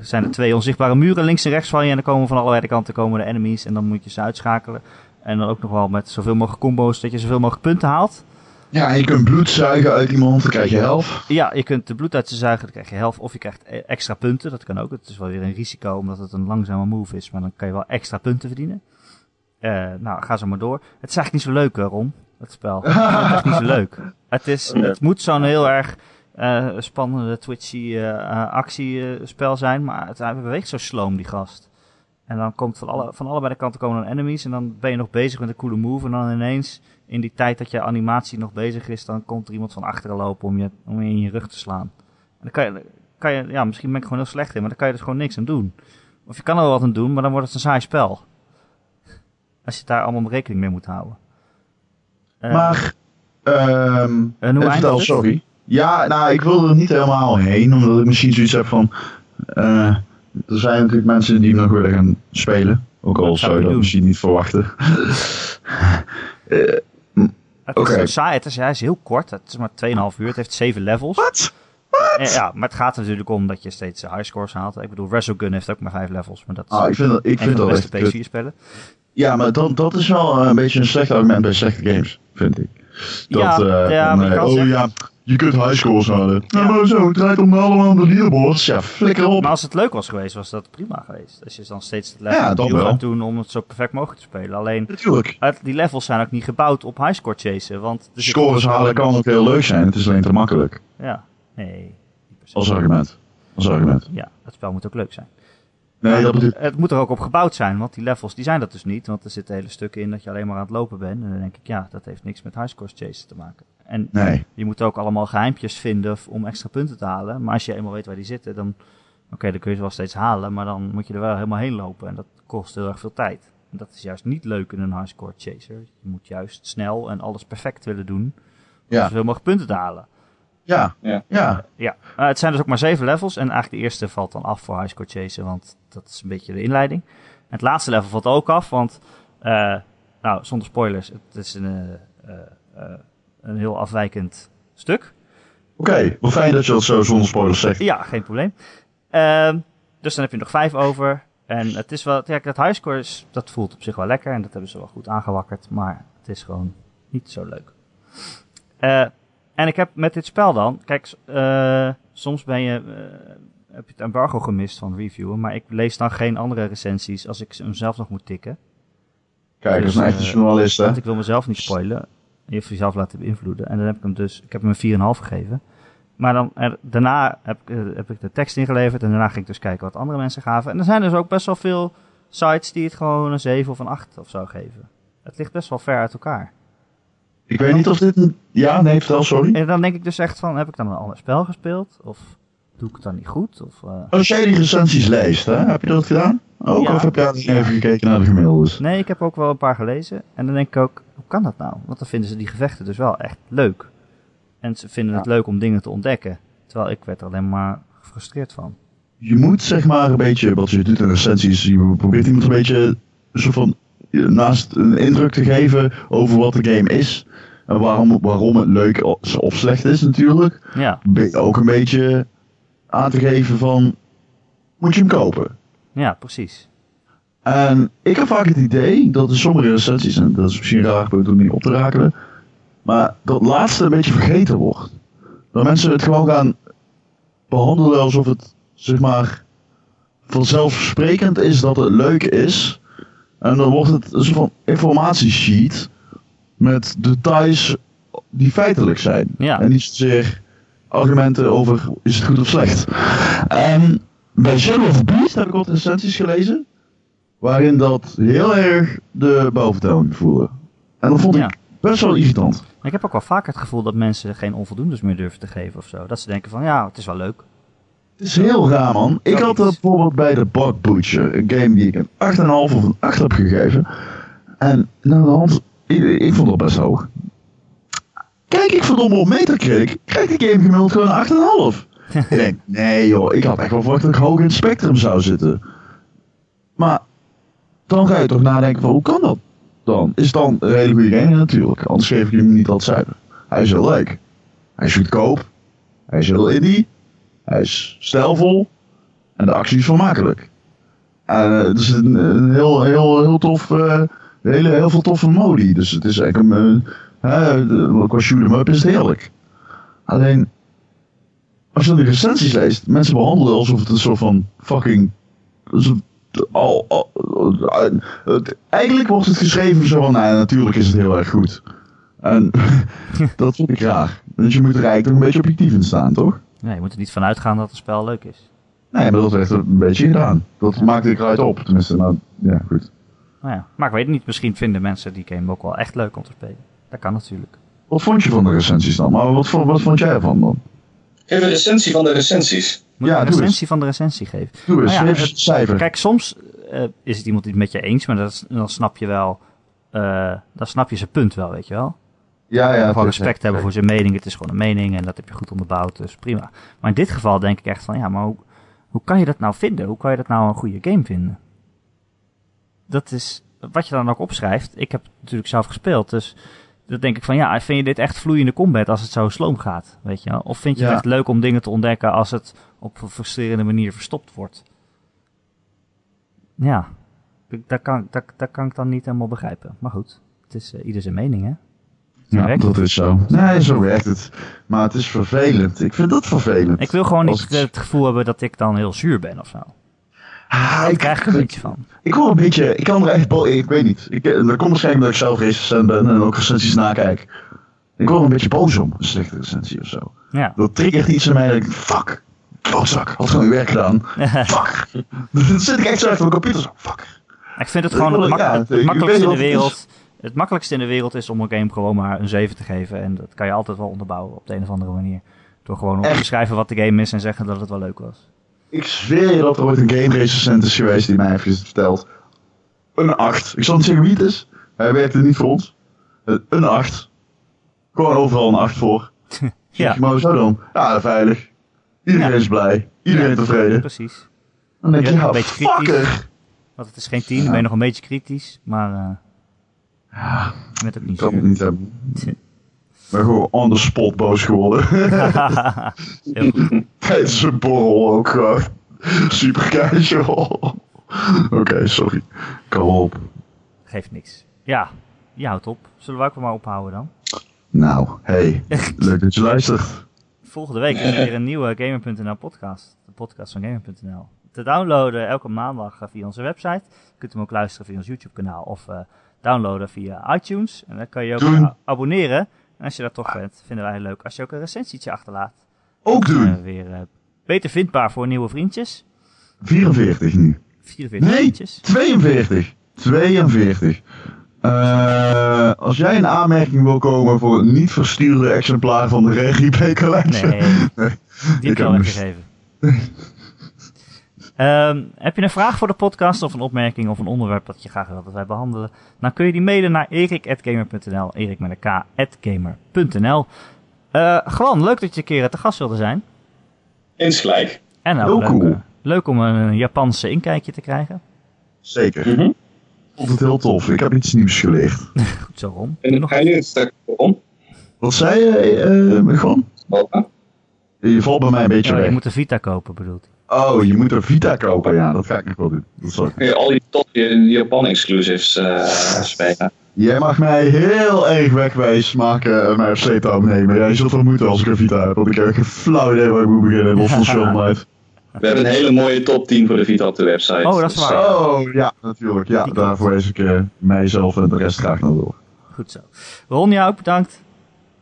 zijn er twee onzichtbare muren links en rechts van je. En dan komen van allerlei kanten komen de enemies. En dan moet je ze uitschakelen. En dan ook nog wel met zoveel mogelijk combo's dat je zoveel mogelijk punten haalt. Ja, en je kunt bloed zuigen uit iemand, dan krijg je helft. Ja, je kunt de bloed uit ze zuigen, dan krijg je helft. Of je krijgt e- extra punten, dat kan ook. Het is wel weer een risico, omdat het een langzame move is. Maar dan kan je wel extra punten verdienen. Eh, nou, ga zo maar door. Het is eigenlijk niet zo leuk, hè, Ron, het spel. *laughs* Het is echt niet zo leuk. Het, is, het moet zo'n heel erg eh, spannende, twitchy eh, eh, actiespel zijn. Maar het, hij beweegt zo sloom, die gast. En dan komt van, alle, van allebei de kanten komen dan enemies. En dan ben je nog bezig met een coole move. En dan ineens, in die tijd dat je animatie nog bezig is, dan komt er iemand van achteren lopen om je, om je in je rug te slaan. En dan kan je, kan je, ja, misschien ben ik gewoon heel slecht in, maar dan kan je dus gewoon niks aan doen. Of je kan er wel wat aan doen, maar dan wordt het een saai spel. Als je daar allemaal rekening mee moet houden. Eh, Maar, ehm en hoe eh, vertel, eindigt het? sorry. Ja, nou, ik wil er niet helemaal heen, omdat ik misschien zoiets heb van... eh, er zijn natuurlijk mensen die nog willen gaan spelen. Ook al Dat zou je dat doen. misschien niet verwachten. *laughs* Eh, Het is saai, het is, hij is heel kort, het is maar 2,5 uur, het heeft 7 levels. Wat? Eh, ja, maar het gaat er natuurlijk om dat je steeds high scores haalt. Ik bedoel, Resogun heeft ook maar 5 levels, maar dat is Ah, ik vind dat, ik vind van de dat beste. PS4-spellen. Ja, maar dat, dat is wel eh, een beetje een slecht argument bij slechte games, vind ik. Dat, Ja, ja, maar oh zeggen- ja, je kunt highscores halen. Ja, maar zo, het draait om allemaal de leaderboards. Ja, flikker op. Maar als het leuk was geweest, was dat prima geweest. Als je dan steeds het level Ja, opnieuw gaat doen om het zo perfect mogelijk te spelen. Alleen, Natuurlijk. die levels zijn ook niet gebouwd op highscore chasen. Want Scores halen kan ook heel leuk zijn, het is alleen te makkelijk. Ja, nee. Als argument. Als argument. Ja, het spel moet ook leuk zijn. Nee, dat bedoel Het moet er ook op gebouwd zijn, want die levels die zijn dat dus niet. Want er zitten hele stukken in dat je alleen maar aan het lopen bent. En dan denk ik, ja, dat heeft niks met highscore chasen te maken. En Nee. je moet ook allemaal geheimpjes vinden om extra punten te halen. Maar als je eenmaal weet waar die zitten, dan, oké, dan kun je ze wel steeds halen. Maar dan moet je er wel helemaal heen lopen. En dat kost heel erg veel tijd. En dat is juist niet leuk in een highscore chaser. Je moet juist snel en alles perfect willen doen. Om Ja. zoveel mogelijk punten te halen. Ja. Ja. Ja. Ja, eh, het zijn dus ook maar zeven levels. En eigenlijk de eerste valt dan af voor highscore chasen, want dat is een beetje de inleiding. En het laatste level valt ook af, want, eh, nou, zonder spoilers, het is een, eh, een heel afwijkend stuk. Oké, wel fijn dat je dat zo zonder spoilers zegt. Ja, geen probleem. Ehm, dus dan heb je nog vijf over. En het is wel, ja, dat highscore is, dat voelt op zich wel lekker en dat hebben ze wel goed aangewakkerd, maar het is gewoon niet zo leuk. Eh, en ik heb met dit spel dan, kijk, eh, soms ben je, eh, heb je het embargo gemist van reviewen, maar ik lees dan geen andere recensies als ik ze hem zelf nog moet tikken. Kijk, dat is een Dus, echte eh, journalist, hè? Want ik wil mezelf niet spoilen. Je hoeft jezelf laten beïnvloeden. En dan heb ik hem dus, ik heb hem een 4,5 gegeven. Maar dan, er, daarna heb, ik, eh, heb ik de tekst ingeleverd en daarna ging ik dus kijken wat andere mensen gaven. En er zijn dus ook best wel veel sites die het gewoon een 7 of een 8 of zo geven. Het ligt best wel ver uit elkaar. Ik weet niet of dit een... Ja, nee, vertel, sorry. En dan denk ik dus echt van, heb ik dan een ander spel gespeeld? Of doe ik het dan niet goed? Of, eh, Als jij die recensies leest, hè, heb je dat gedaan? Ook, Ja. of heb jij even gekeken naar de gemiddeldes? Nee, ik heb ook wel een paar gelezen. En dan denk ik ook, hoe kan dat nou? Want dan vinden ze die gevechten dus wel echt leuk. En ze vinden het leuk om dingen te ontdekken. Terwijl ik werd er alleen maar gefrustreerd van. Je moet zeg maar een beetje, wat je doet in recensies, je probeert iemand een beetje soort van, eh, naast een indruk te geven over wat de game is. En waarom, waarom het leuk of slecht is natuurlijk. Ja, Ook een beetje aan te geven van, moet je hem kopen? Ja, precies. En ik heb vaak het idee dat in sommige recensies, en dat is misschien raar om niet op te rakelen, maar dat laatste een beetje vergeten wordt. Dat mensen het gewoon gaan behandelen alsof het, zeg maar, vanzelfsprekend is dat het leuk is. En dan wordt het een soort van informatiesheet met details die feitelijk zijn. Ja. En niet zozeer argumenten over is het goed of slecht. En bij Shadow of Beast heb ik wat recensies gelezen. Waarin dat heel erg de boventoon voelde. En dat vond Ja. ik best wel irritant. Ik heb ook wel vaak het gevoel dat mensen geen onvoldoendes meer durven te geven of zo. Dat ze denken van, ja, het is wel leuk. Het is heel raar man. Ik had dat bijvoorbeeld bij de Bug Butcher. Een game die ik een 8,5 of een 8 heb gegeven. En nou de hand, ik, ik vond dat best hoog. Kijk ik verdomme op Metacritic. Krijgt die game gemiddeld gewoon een 8,5. Ik denk, nee joh, ik had echt wel verwacht dat ik hoog in het spectrum zou zitten. Maar dan ga je toch nadenken van hoe kan dat dan? Is dan een hele goede natuurlijk. Anders geef ik hem niet dat cijfer. Hij is heel leuk. Hij is goedkoop. Hij is heel indie. Hij is stijlvol. En de actie is vermakelijk. Eh, het is een, een heel, heel, heel tof, eh, hele, heel veel toffe modi. Dus het is eigenlijk een, qua shoot 'em up is het heerlijk. Alleen, als je dan de recensies leest, mensen behandelen alsof het een soort van fucking. al, al- eigenlijk wordt het geschreven zo van, nou, natuurlijk is het heel erg goed. En *laughs* dat vind ik raar. Dus je moet er eigenlijk toch een beetje objectief in staan, toch? Nee, je moet er niet van uitgaan dat het spel leuk is. Nee, maar dat werd er een beetje gedaan. Dat maakte ik eruit op, tenminste. Nou, ja, goed. Nou ja, maar ik weet het niet. Misschien vinden mensen die game ook wel echt leuk om te spelen. Dat kan natuurlijk. Wat vond je van de recensies dan? Maar wat, vond- wat vond jij ervan dan? Geef een recensie van de recensies. Moet Ja, een doe eens. recensie van de recensie geven? Doe eens, Nou ja, geef eens een cijfer. Kijk, soms eh, is het iemand die het met je eens, maar dat, dan snap je wel, eh, dan snap je zijn punt wel, weet je wel. ja, ja. gewoon het is- respect hebben voor zijn mening. Het is gewoon een mening en dat heb je goed onderbouwd, dus prima. Maar in dit geval denk ik echt van, ja, maar hoe, hoe kan je dat nou vinden? Hoe kan je dat nou een goede game vinden? Dat is wat je dan ook opschrijft. Ik heb het natuurlijk zelf gespeeld, dus dan denk ik van, ja, vind je dit echt vloeiende combat als het zo sloom gaat, weet je wel? Of vind je het echt leuk om dingen te ontdekken als het op een frustrerende manier verstopt wordt? Ja, dat kan, dat, dat kan ik dan niet helemaal begrijpen. Maar goed, het is eh, ieder zijn mening, hè? Zo Ja, werkt dat is zo. Nee, zo werkt het. Maar het is vervelend. Ik vind dat vervelend. Ik wil gewoon Als niet ik- het gevoel hebben dat ik dan heel zuur ben of zo. Ah, ik, krijg ik een beetje van. ik word een beetje... Ik kan er echt... Ik weet niet. Ik, eh, dat komt waarschijnlijk omdat ik zelf recensent ben en ook recensies nakijk. Ik word er een beetje boos om, een slechte recensie of zo. Ja. Dat triggert iets in mij dat ik... Fuck. Klootzak. Had gewoon je werk gedaan. *laughs* Fuck. *laughs* Dan zit ik echt zo achter mijn computer zo. Fuck. ik vind het gewoon het, mak- ja, het ik weet makkelijkste in de wereld. Het makkelijkste in de wereld is om een game gewoon maar een 7 te geven. En dat kan je altijd wel onderbouwen op de een of andere manier. Door gewoon op te schrijven wat de game is en zeggen dat het wel leuk was. Ik zweer je dat er ooit een game recensent is geweest die mij heeft verteld. Een 8. Ik zal niet zeggen wie het is. Hij werkte niet voor ons. Eh, Een 8. Gewoon overal een 8 voor. *laughs* Ja, Maar zo dan? Ja, veilig. Iedereen Ja. is blij. Iedereen Ja. tevreden. precies. Dan denk je, ja, een beetje kritisch. fucker. Want het is geen 10, dan ben je nog een beetje kritisch. Maar eh Ja, je bent ook ik niet kan het niet hebben. Ik ben gewoon on the spot boos geworden. Tijdens *laughs* een borrel ook gewoon. Super casual. Oké, sorry. Kom op. Geeft niks. Ja, je houdt op. Zullen we ook maar ophouden dan? Nou, hey. *laughs* Leuk dat je luistert. Volgende week is er weer een nieuwe Gamer.nl podcast. De podcast van Gamer.nl. Te downloaden elke maandag eh, via onze website. Je kunt hem ook luisteren via ons YouTube kanaal of eh, downloaden via iTunes. En dan kan je ook Doen. eh, abonneren. Als je dat toch bent, vinden wij het leuk als je ook een recensietje achterlaat. Ook doen. we weer eh, beter vindbaar voor nieuwe vriendjes. 44 nu. 44 Nee, vriendjes. 42. 42. Eh, als jij een aanmerking wil komen voor het niet verstuurde exemplaar van de Regie Collection. *laughs* Nee, die heb Ik je *laughs* heb. Ehm, heb je een vraag voor de podcast of een opmerking of een onderwerp dat je graag wilt dat wij behandelen? Dan kun je die mailen naar erik.gamer.nl. Erik met een k, at gamer.nl. Eh, gewoon leuk dat je een keer te gast wilde zijn. Insgelijk. En ook Heel leuk, cool. eh, leuk om een Japanse inkijkje te krijgen. Zeker. Mhm. Ik vond het heel tof. Ik heb iets nieuws geleerd. *laughs* Goed zo, Ron. En dan ga je nu het stuk om. Wat zei je, eh gewoon? Opa. Je valt bij mij een beetje Ja, je weg. moet een Vita kopen, bedoelt hij. Oh, je moet een Vita kopen. Ja, dat ga ik nog wel doen. Dat zal ik. Je al die top eh spelen. Jij mag mij heel erg wegwijs maken en mij op sleeptouw nemen. Jij zult wel moeten als ik een Vita heb. Want ik heb geen flauw idee waar ik moet beginnen. Los van schoonheid. We hebben een hele mooie top 10 voor de Vita op de website. Oh, dat is waar. eh, Oh, ja, natuurlijk. Ja, daarvoor wees ik eh, mijzelf en de rest graag naar door. Goed zo. Ron, jou ook bedankt.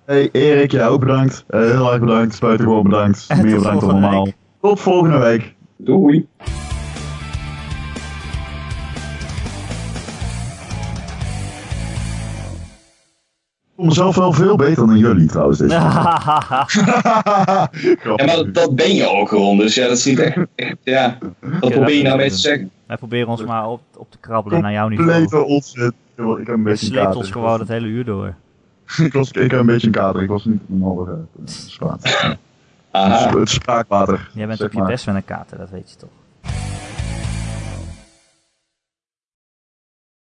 Hey Erik, jij ook bedankt. Eh, heel erg bedankt. Buitengewoon bedankt. *laughs* En Meer bedankt dan normaal. Tot volgende week. Doei. Ik vond mezelf wel veel beter dan jullie trouwens. Deze *laughs* Ja, maar dat ben je ook gewoon. Dus ja, dat is niet echt. ja. Wat probeer je nou mee te zeggen? Wij proberen ons maar op, op te krabbelen naar jouw niveau. Complete onzin. Ik heb een Je beetje een sleept ons gewoon het hele uur door. Ik, was, ik heb een beetje een kater. Ik was niet normaal uh, zwaar. *laughs* Aha. Het spraakwater. Jij bent op je maar. best met een kater, dat weet je toch.